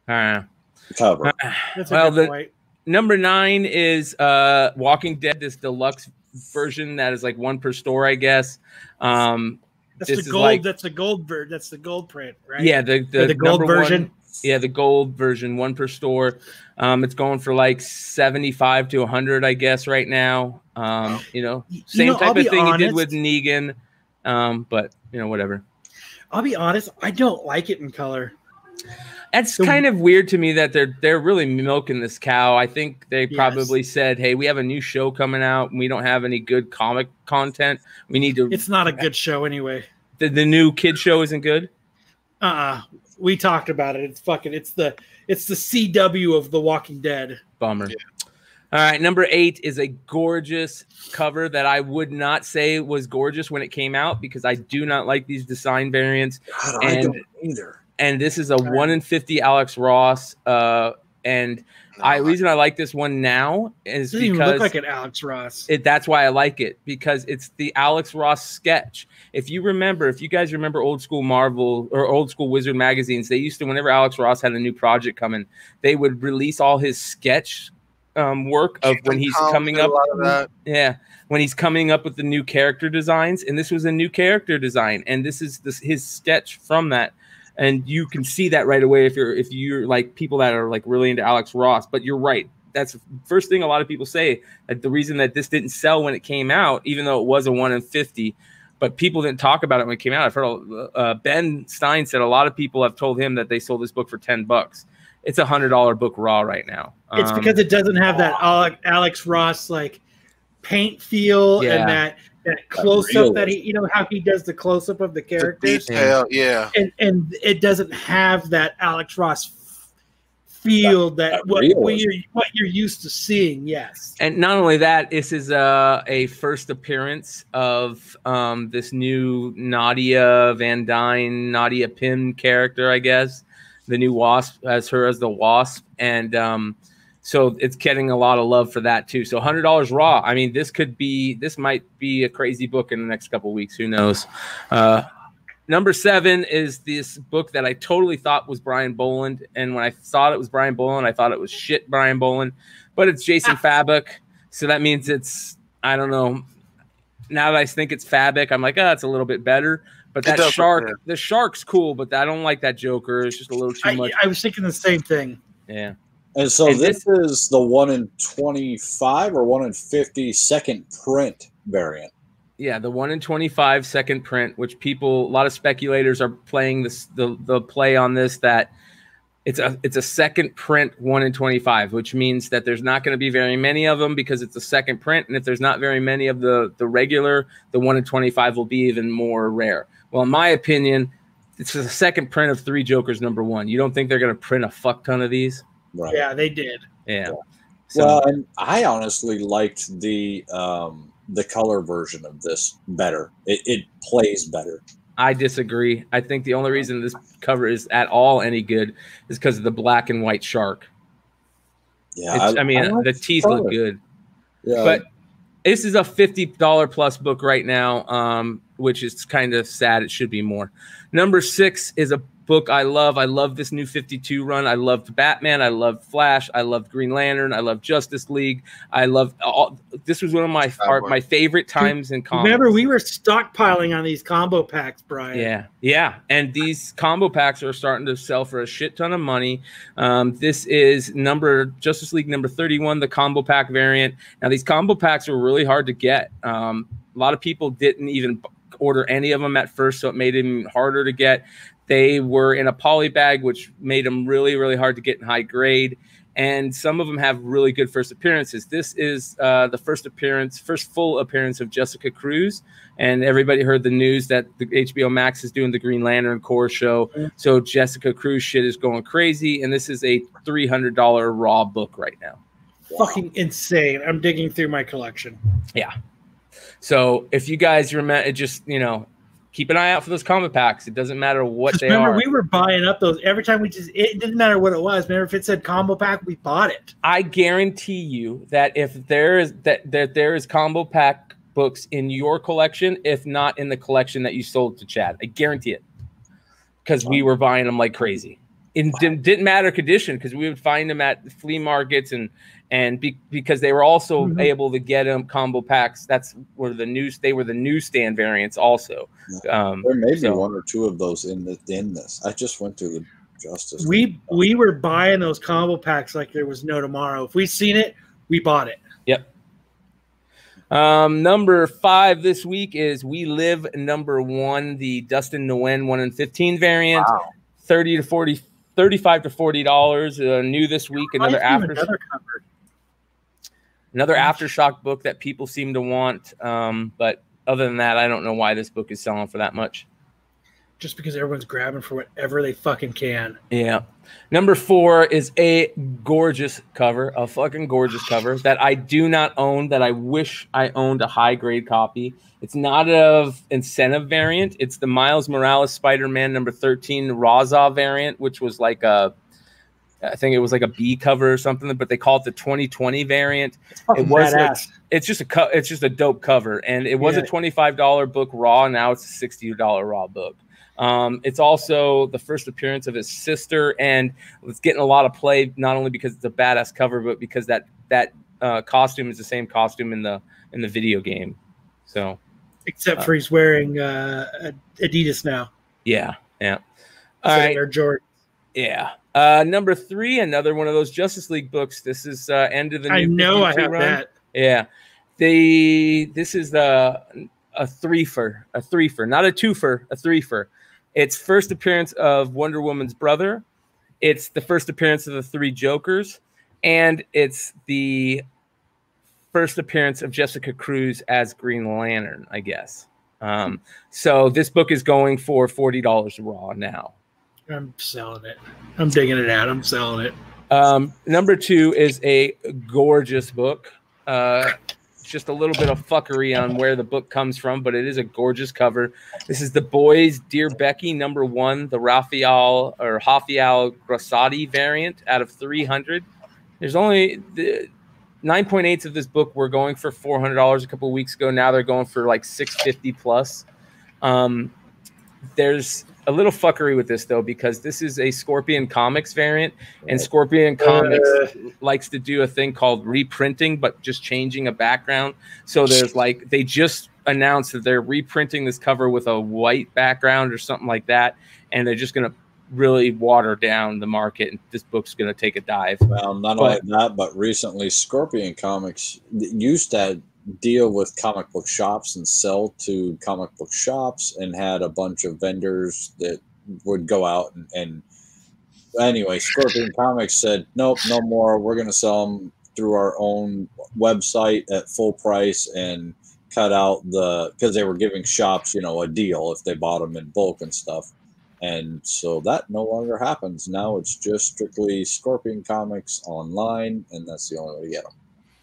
Uh, cover. That's a well, good the- point. number nine is uh Walking Dead this deluxe version that is like one per store I guess um That's this the is gold. like- that's the gold bird. That's the gold print, right? yeah the the, the gold number one- version. Yeah, the gold version, one per store. Um, it's going for like seventy-five to hundred, I guess, right now. Um, you know, You same know, type of thing he did with Negan. Um, but you know, whatever. I'll be honest. I don't like it in color. That's The- kind of weird to me that they're they're really milking this cow. I think they Yes. probably said, "Hey, we have a new show coming out, and we don't have any good comic content. We need to." It's not a good show anyway. the, the new kid show isn't good. Uh. uh We talked about it. It's fucking. It's the. It's the CW of The Walking Dead. Bummer. All right, number eight is a gorgeous cover that I would not say was gorgeous when it came out because I do not like these design variants. God, I and- don't either. And this is a one in fifty Alex Ross. Uh, and I reason I like this one now is Doesn't even because look like an Alex Ross. it, that's why I like it because it's the Alex Ross sketch. If you remember, if you guys remember old school Marvel or old school Wizard magazines, they used to whenever Alex Ross had a new project coming, they would release all his sketch um, work of when he's coming up. lot of that. Yeah, when he's coming up with the new character designs, and this was a new character design, and this is this his sketch from that, and you can see that right away if you're if you're like people that are like really into Alex Ross. But you're right. That's the first thing a lot of people say that the reason that this didn't sell when it came out, even though it was a one in fifty, but people didn't talk about it when it came out. I've heard uh, Ben Stein said a lot of people have told him that they sold this book for ten bucks. It's a hundred dollar book raw right now. It's Um, because it doesn't have that Alex Ross like paint feel Yeah. and that that close up that he you know how he does the close up of the The characters detail, yeah. and and it doesn't have that Alex Ross feel that, that what, what you're what you're used to seeing. Yes, and not only that, this is uh, a first appearance of um, this new Nadia Van Dyne, Nadia Pym character, I guess. The new Wasp as her as the Wasp, and um, so it's getting a lot of love for that too. So hundred dollars raw. I mean, this could be this might be a crazy book in the next couple weeks. Who knows? Uh, number seven is this book that I totally thought was Brian Bolland, and when I thought it was Brian Bolland, I thought it was shit Brian Bolland, but it's Jason Fabok, so that means it's I don't know. Now that I think it's Fabok, I'm like, oh, it's a little bit better. But It that shark, good. the shark's cool, but I don't like that Joker. It's just a little too I, much. I was thinking the same thing. yeah, And so And this, is the one in twenty five or one in fifty second print variant. yeah, the one in 25 second print, which people, a lot of speculators are playing this, the the play on this that it's a it's a second print one in 25, which means that there's not going to be very many of them because it's a second print, and if there's not very many of the the regular, the one in 25 will be even more rare. Well, in my opinion, it's a second print of Three Jokers number one. You don't think they're going to print a fuck ton of these? Right. Yeah, they did. Yeah. So, Well, and I honestly liked the um, the color version of this better. It, it plays better. I disagree. I think the only reason this cover is at all any good is because of the black and white shark. Yeah, It's, I, mean, like the teeth look good, Yeah, but this is a fifty dollar plus book right now, um, which is kind of sad. It should be more. Number six is a book I love. I love this new 52 run. I loved Batman. I loved Flash. I loved Green Lantern. I love Justice League. I love all. This was one of my our, my favorite times in comics. Remember, we were stockpiling on these combo packs, Brian. Yeah, yeah, and these combo packs are starting to sell for a shit ton of money. Um, this is number Justice League number 31, the combo pack variant. Now these combo packs were really hard to get. Um, a lot of people didn't even order any of them at first, so it made it harder to get. They were in a poly bag, which made them really, really hard to get in high grade. And some of them have really good first appearances. This is uh, the first appearance, first full appearance of Jessica Cruz. And everybody heard the news that the HBO Max is doing the Green Lantern Corps show. So Jessica Cruz shit is going crazy. And this is a $300 raw book right now. Fucking insane. I'm digging through my collection. Yeah. So if you guys remember, just, you know, keep an eye out for those combo packs. It doesn't matter what they remember, are. Remember, we were buying up those every time we just. It didn't matter what it was. Remember, if it said combo pack, we bought it. I guarantee you that if there is that that there is combo pack books in your collection, if not in the collection that you sold to Chad, I guarantee it, because we were buying them like crazy. It didn't, didn't matter condition because we would find them at flea markets and and be, because they were also Mhm. able to get them combo packs. That's where the news they were the newsstand variants also. Um, There may be so- one or two of those in the, in this. I just went to the Justice. We we were buying those combo packs like there was no tomorrow. If we seen it, we bought it. Yep. Um, number five this week is We Live number one, the Dustin Nguyen one in 15 variant, 30 to 40, 35 to $40. Uh, new this week, another after another another aftershock book that people seem to want. Um, but other than that, I don't know why this book is selling for that much. Just because everyone's grabbing for whatever they fucking can. Yeah. Number four is a gorgeous cover, a fucking gorgeous cover that I do not own, that I wish I owned a high grade copy. It's not of incentive variant. It's the Miles Morales Spider Man number 13 Raza variant, which was like a, I think it was like a B cover or something, but they call it the 2020 variant. It was like- it's just a co- it's just a dope cover, and it was Yeah. a twenty five dollar book raw. Now it's a sixty dollar raw book. Um, it's also the first appearance of his sister, and it's getting a lot of play not only because it's a badass cover, but because that that uh, costume is the same costume in the in the video game. So Except Uh, for he's wearing uh, Adidas now. yeah, yeah. All right, Or Jordan. yeah. Uh, number three, another one of those Justice League books. This is uh, end of the. I know I have run. that. Yeah, the this is the a three for a three for not a two for a three for. It's first appearance of Wonder Woman's brother. It's the first appearance of the three Jokers, and it's the first appearance of Jessica Cruz as Green Lantern. I guess. Um, so this book is going for forty dollars raw now. I'm selling it. I'm digging it out. I'm selling it. Um, number two is a gorgeous book. Uh, just a little bit of fuckery on where the book comes from, but it is a gorgeous cover. This is the boys, Dear Becky, number one, the Raphael or Rafael Grassetti variant out of 300. There's only the 9.8s of this book were going for $400 a couple weeks ago. Now they're going for like 650 plus. Um, there's a little fuckery with this though because this is a Scorpion Comics variant, and Scorpion uh, Comics likes to do a thing called reprinting, but just changing a background. So there's like they just announced that they're reprinting this cover with a white background or something like that, and they're just gonna really water down the market, and this book's gonna take a dive. Well, not But- only that, but recently Scorpion Comics used to deal with comic book shops and sell to comic book shops and had a bunch of vendors that would go out and, and anyway, Scorpion Comics said, nope, no more. We're going to sell them through our own website at full price and cut out the because they were giving shops, you know, a deal if they bought them in bulk and stuff. And so that no longer happens. Now it's just strictly Scorpion Comics online, and that's the only way to get them.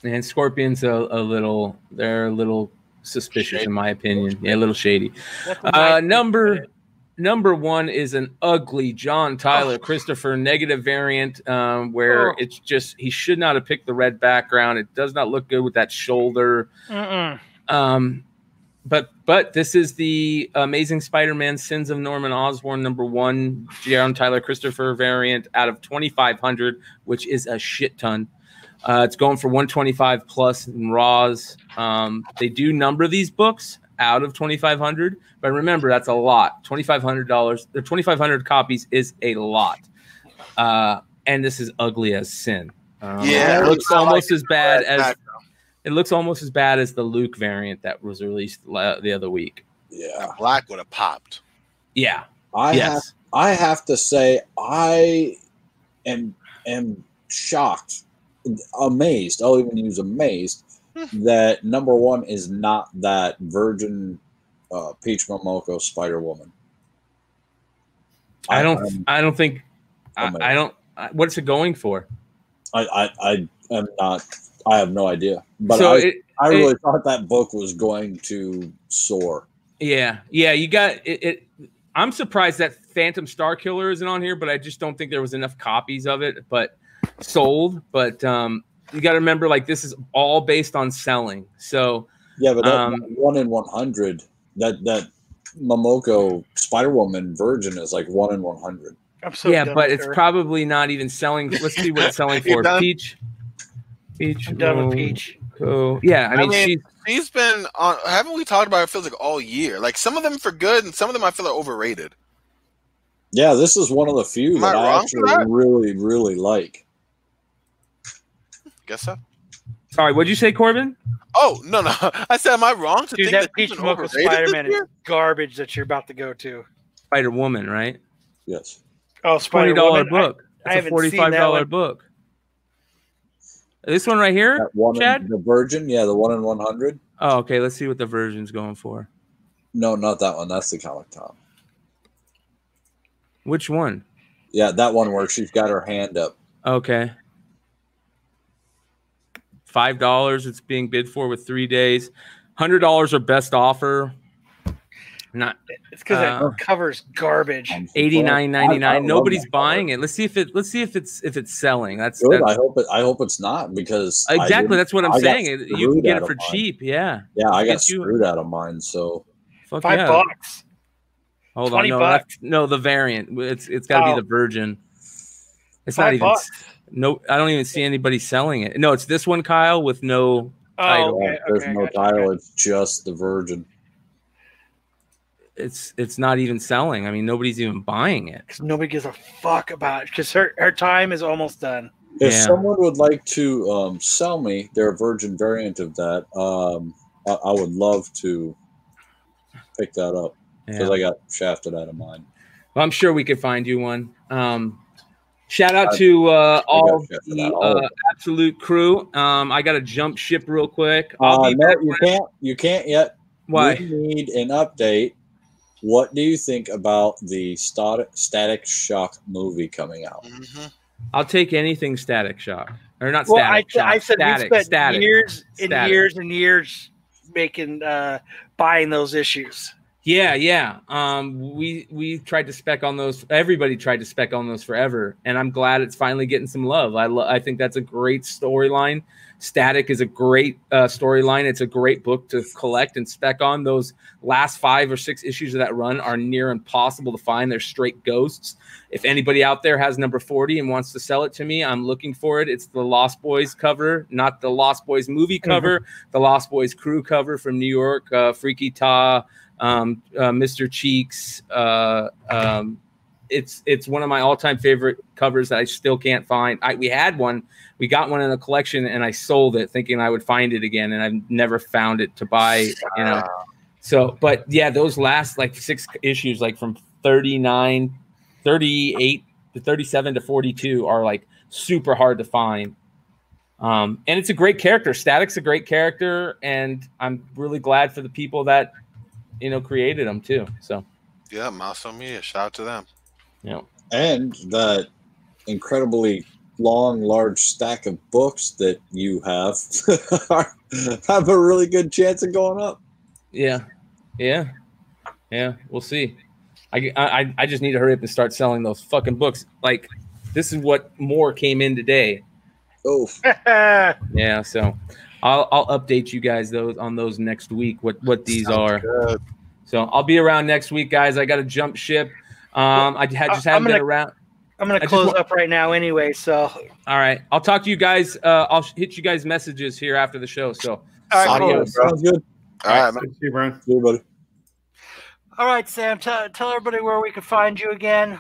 And Scorpion's a, a little, they're a little suspicious in my opinion. Yeah, a little shady. Uh, number number one is an ugly John Tyler Christopher negative variant um, where Oh. it's just he should not have picked the red background. It does not look good with that shoulder. Mm-mm. Um, but but this is the Amazing Spider-Man: Sins of Norman Osborn number one, John Tyler Christopher variant out of 2,500, which is a shit ton. Uh, it's going for 125 plus in Raws. Um, they do number these books out of 2,500, but remember that's a lot. 2,500 dollars. The 2,500 copies is a lot, uh, and this is ugly as sin. Um, Yeah, it looks I like almost as bad as that it looks almost as bad as the Luke variant that was released la- the other week. Yeah. Black would have popped. Yeah. I have. I have to say I am am shocked, amazed. I'll even use amazed that number one is not that Virgin uh, Peach Momoko Spider Woman. I don't. I'm- I don't think. I, I'm a- I don't. I, what's it going for? I, I I am not. I have no idea. But so I, it, I it- really thought that book was going to soar. yeah, yeah. You got it, it. I'm surprised that Phantom Star Killer isn't on here, but I just don't think there was enough copies of it. But sold. But um, you got to remember, like this is all based on selling. So Yeah, but that Um, one in one hundred. That that Momoko Spider Woman Virgin is like one in one hundred. I'm so yeah, but it's her. probably not even selling. Let's see what it's selling for. Peach. Peach. I'm done with Peach. Co- Yeah, I I mean, mean, she's He's been on. Haven't we talked about? It feels like all year. Like some of them for good, and some of them I feel are overrated. Yeah, this is one of the few Am that I I, actually that? really really like. Guess so. sorry. What'd you say, Corbin? Oh no, no. I said, am I wrong to Dude, think that that, Peach he's been Momoko overrated this Spider Man is garbage that you're about to go to. Spider Woman, right? Yes. Oh, Twenty Spider dollar Woman. book. I It's I a forty-five dollar book. This one right here. That one in- Chad? the Virgin, yeah, the one in one hundred. Oh, okay. Let's see what the version's going for. No, not that one. That's the Comic Tom. Which one? Yeah, that one where she's got her hand up. Okay. Five dollars. It's being bid for with three days. Hundred dollars or best offer. Not It's because Uh, that cover's garbage. I'm eighty nine ninety I- I nine. love Nobody's buying it. Let's see if it. Let's see if it's if it's selling. That's, Good. I hope it. I hope it's not because exactly. That's what I'm I saying. You can get it for of mine. cheap. Yeah. Yeah, I got Get you- screwed out of mine. So Fuck Five yeah. bucks. Hold on. 20 No, bucks. no, the variant. It's it's got to Oh. be the Virgin. It's Five not even. bucks. No, I don't even see anybody selling it. No, it's this one, Kyle, with no. Title. Oh, okay, there's okay, no gotcha, title. gotcha. It's just the Virgin. It's it's not even selling. I mean, nobody's even buying it because nobody gives a fuck about it because her, her time is almost done. If Yeah. someone would like to um, sell me their Virgin variant of that, um, I, I would love to pick that up because Yeah. I got shafted out of mine. Well, I'm sure we could find you one. Um, shout out to uh, all the out, all of uh, absolute crew. Um, I got to jump ship real quick. Uh, I'll no, you can't. You can't yet. Why? We need an update. What do you think about the static, static Shock movie coming out? Mhm. I'll take anything Static Shock or not Well, I, Static. Shock, I said static, we spent static. years and years and years making uh buying those issues. Yeah, yeah. Um, we we tried to spec on those. Everybody tried to spec on those forever, and I'm glad it's finally getting some love. I lo- I think that's a great storyline. Static is a great uh, storyline. It's a great book to collect and spec on. Those last five or six issues of that run are near impossible to find. They're straight ghosts. If anybody out there has number 40 and wants to sell it to me, I'm looking for it. It's the Lost Boyz cover, not the Lost Boys movie cover, the Lost Boyz crew cover from New York, uh, Freaky Tah, um, uh, Mr. Cheeks. Uh, um, it's it's one of my all time favorite covers that I still can't find. I, we had one, we got one in a collection, and I sold it thinking I would find it again, and I've never found it to buy. You know, so but yeah, those last like six issues, like from 39, 38 to 37 to 42, are like super hard to find. Um, and it's a great character. Static's a great character, and I'm really glad for the people that you know created them too. So Yeah, Maso Mia. Shout out to them. Yeah, And that incredibly long, large stack of books that you have are- have a really good chance of going up. yeah, yeah, yeah. We'll see. I, I I just need to hurry up and start selling those fucking books. Like this is what more came in today. Oh, Yeah. So, I'll I'll update you guys those on those next week. What what these Sounds are. good. So I'll be around next week, guys. I got to jump ship. Um, I had, just I'm haven't been gonna- around. I'm gonna I close wa- up right now anyway. So All right, I'll talk to you guys. Uh, I'll hit you guys messages here after the show. So all right, cool. Adios. Sounds good. All right, man. See you, Brian. See you, buddy. all right, Sam. Tell tell everybody where we can find you again.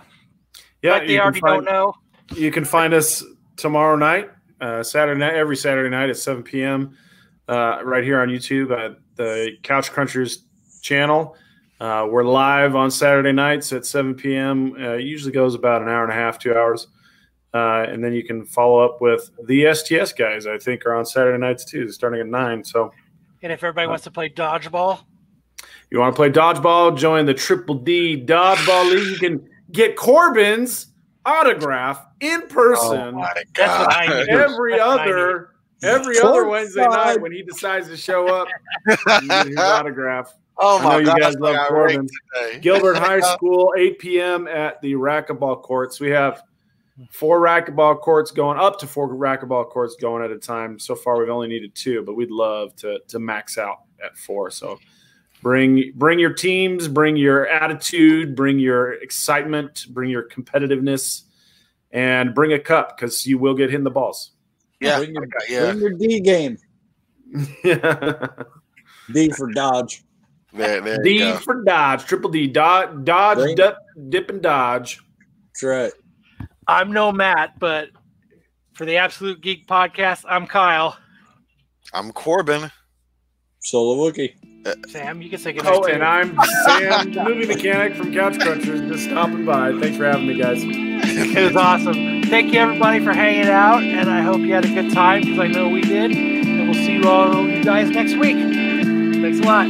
Yeah, like they you already find- don't know. You can find us tomorrow night, uh, Saturday night, every Saturday night at 7 p.m. Uh, right here on YouTube at the Couch Crunchers channel. Uh, we're live on Saturday nights at 7 p.m. Uh, it usually goes about an hour and a half, two hours. Uh, and then you can follow up with the STS guys, I think, are on Saturday nights too, starting at 9. So And if everybody wants to play dodgeball, you want to play dodgeball, join the Triple D Dodgeball League. You can get Corbin's autograph in person. Oh my god. Every That's what I other every other Courtside. Wednesday night when he decides to show up, you get his autograph. oh I know my you god. guys love Corbin. Gilbert High School, 8 p.m. at the racquetball courts. We have four racquetball courts going up to four racquetball courts going at a time. So far, we've only needed two, but we'd love to to max out at four. So bring bring your teams, bring your attitude, bring your excitement, bring your competitiveness, and bring a cup because you will get hit in the balls. Yeah, Bring your, okay, yeah. bring your D game. Yeah. D for Dodge. There, there D go. for Dodge, triple D, dodge, dodge, dip, dip, and dodge. That's right. I'm no Matt, but for the Absolute Geek podcast, I'm Kyle. I'm Corbin. Solo Wookie. Sam, you can say goodnight. Oh, and I'm Sam, the movie mechanic from Couch Crunchers, just stopping by. Thanks for having me, guys. It was awesome. Thank you, everybody, for hanging out, and I hope you had a good time because I know we did. And we'll see you all, you guys, next week. Thanks a lot.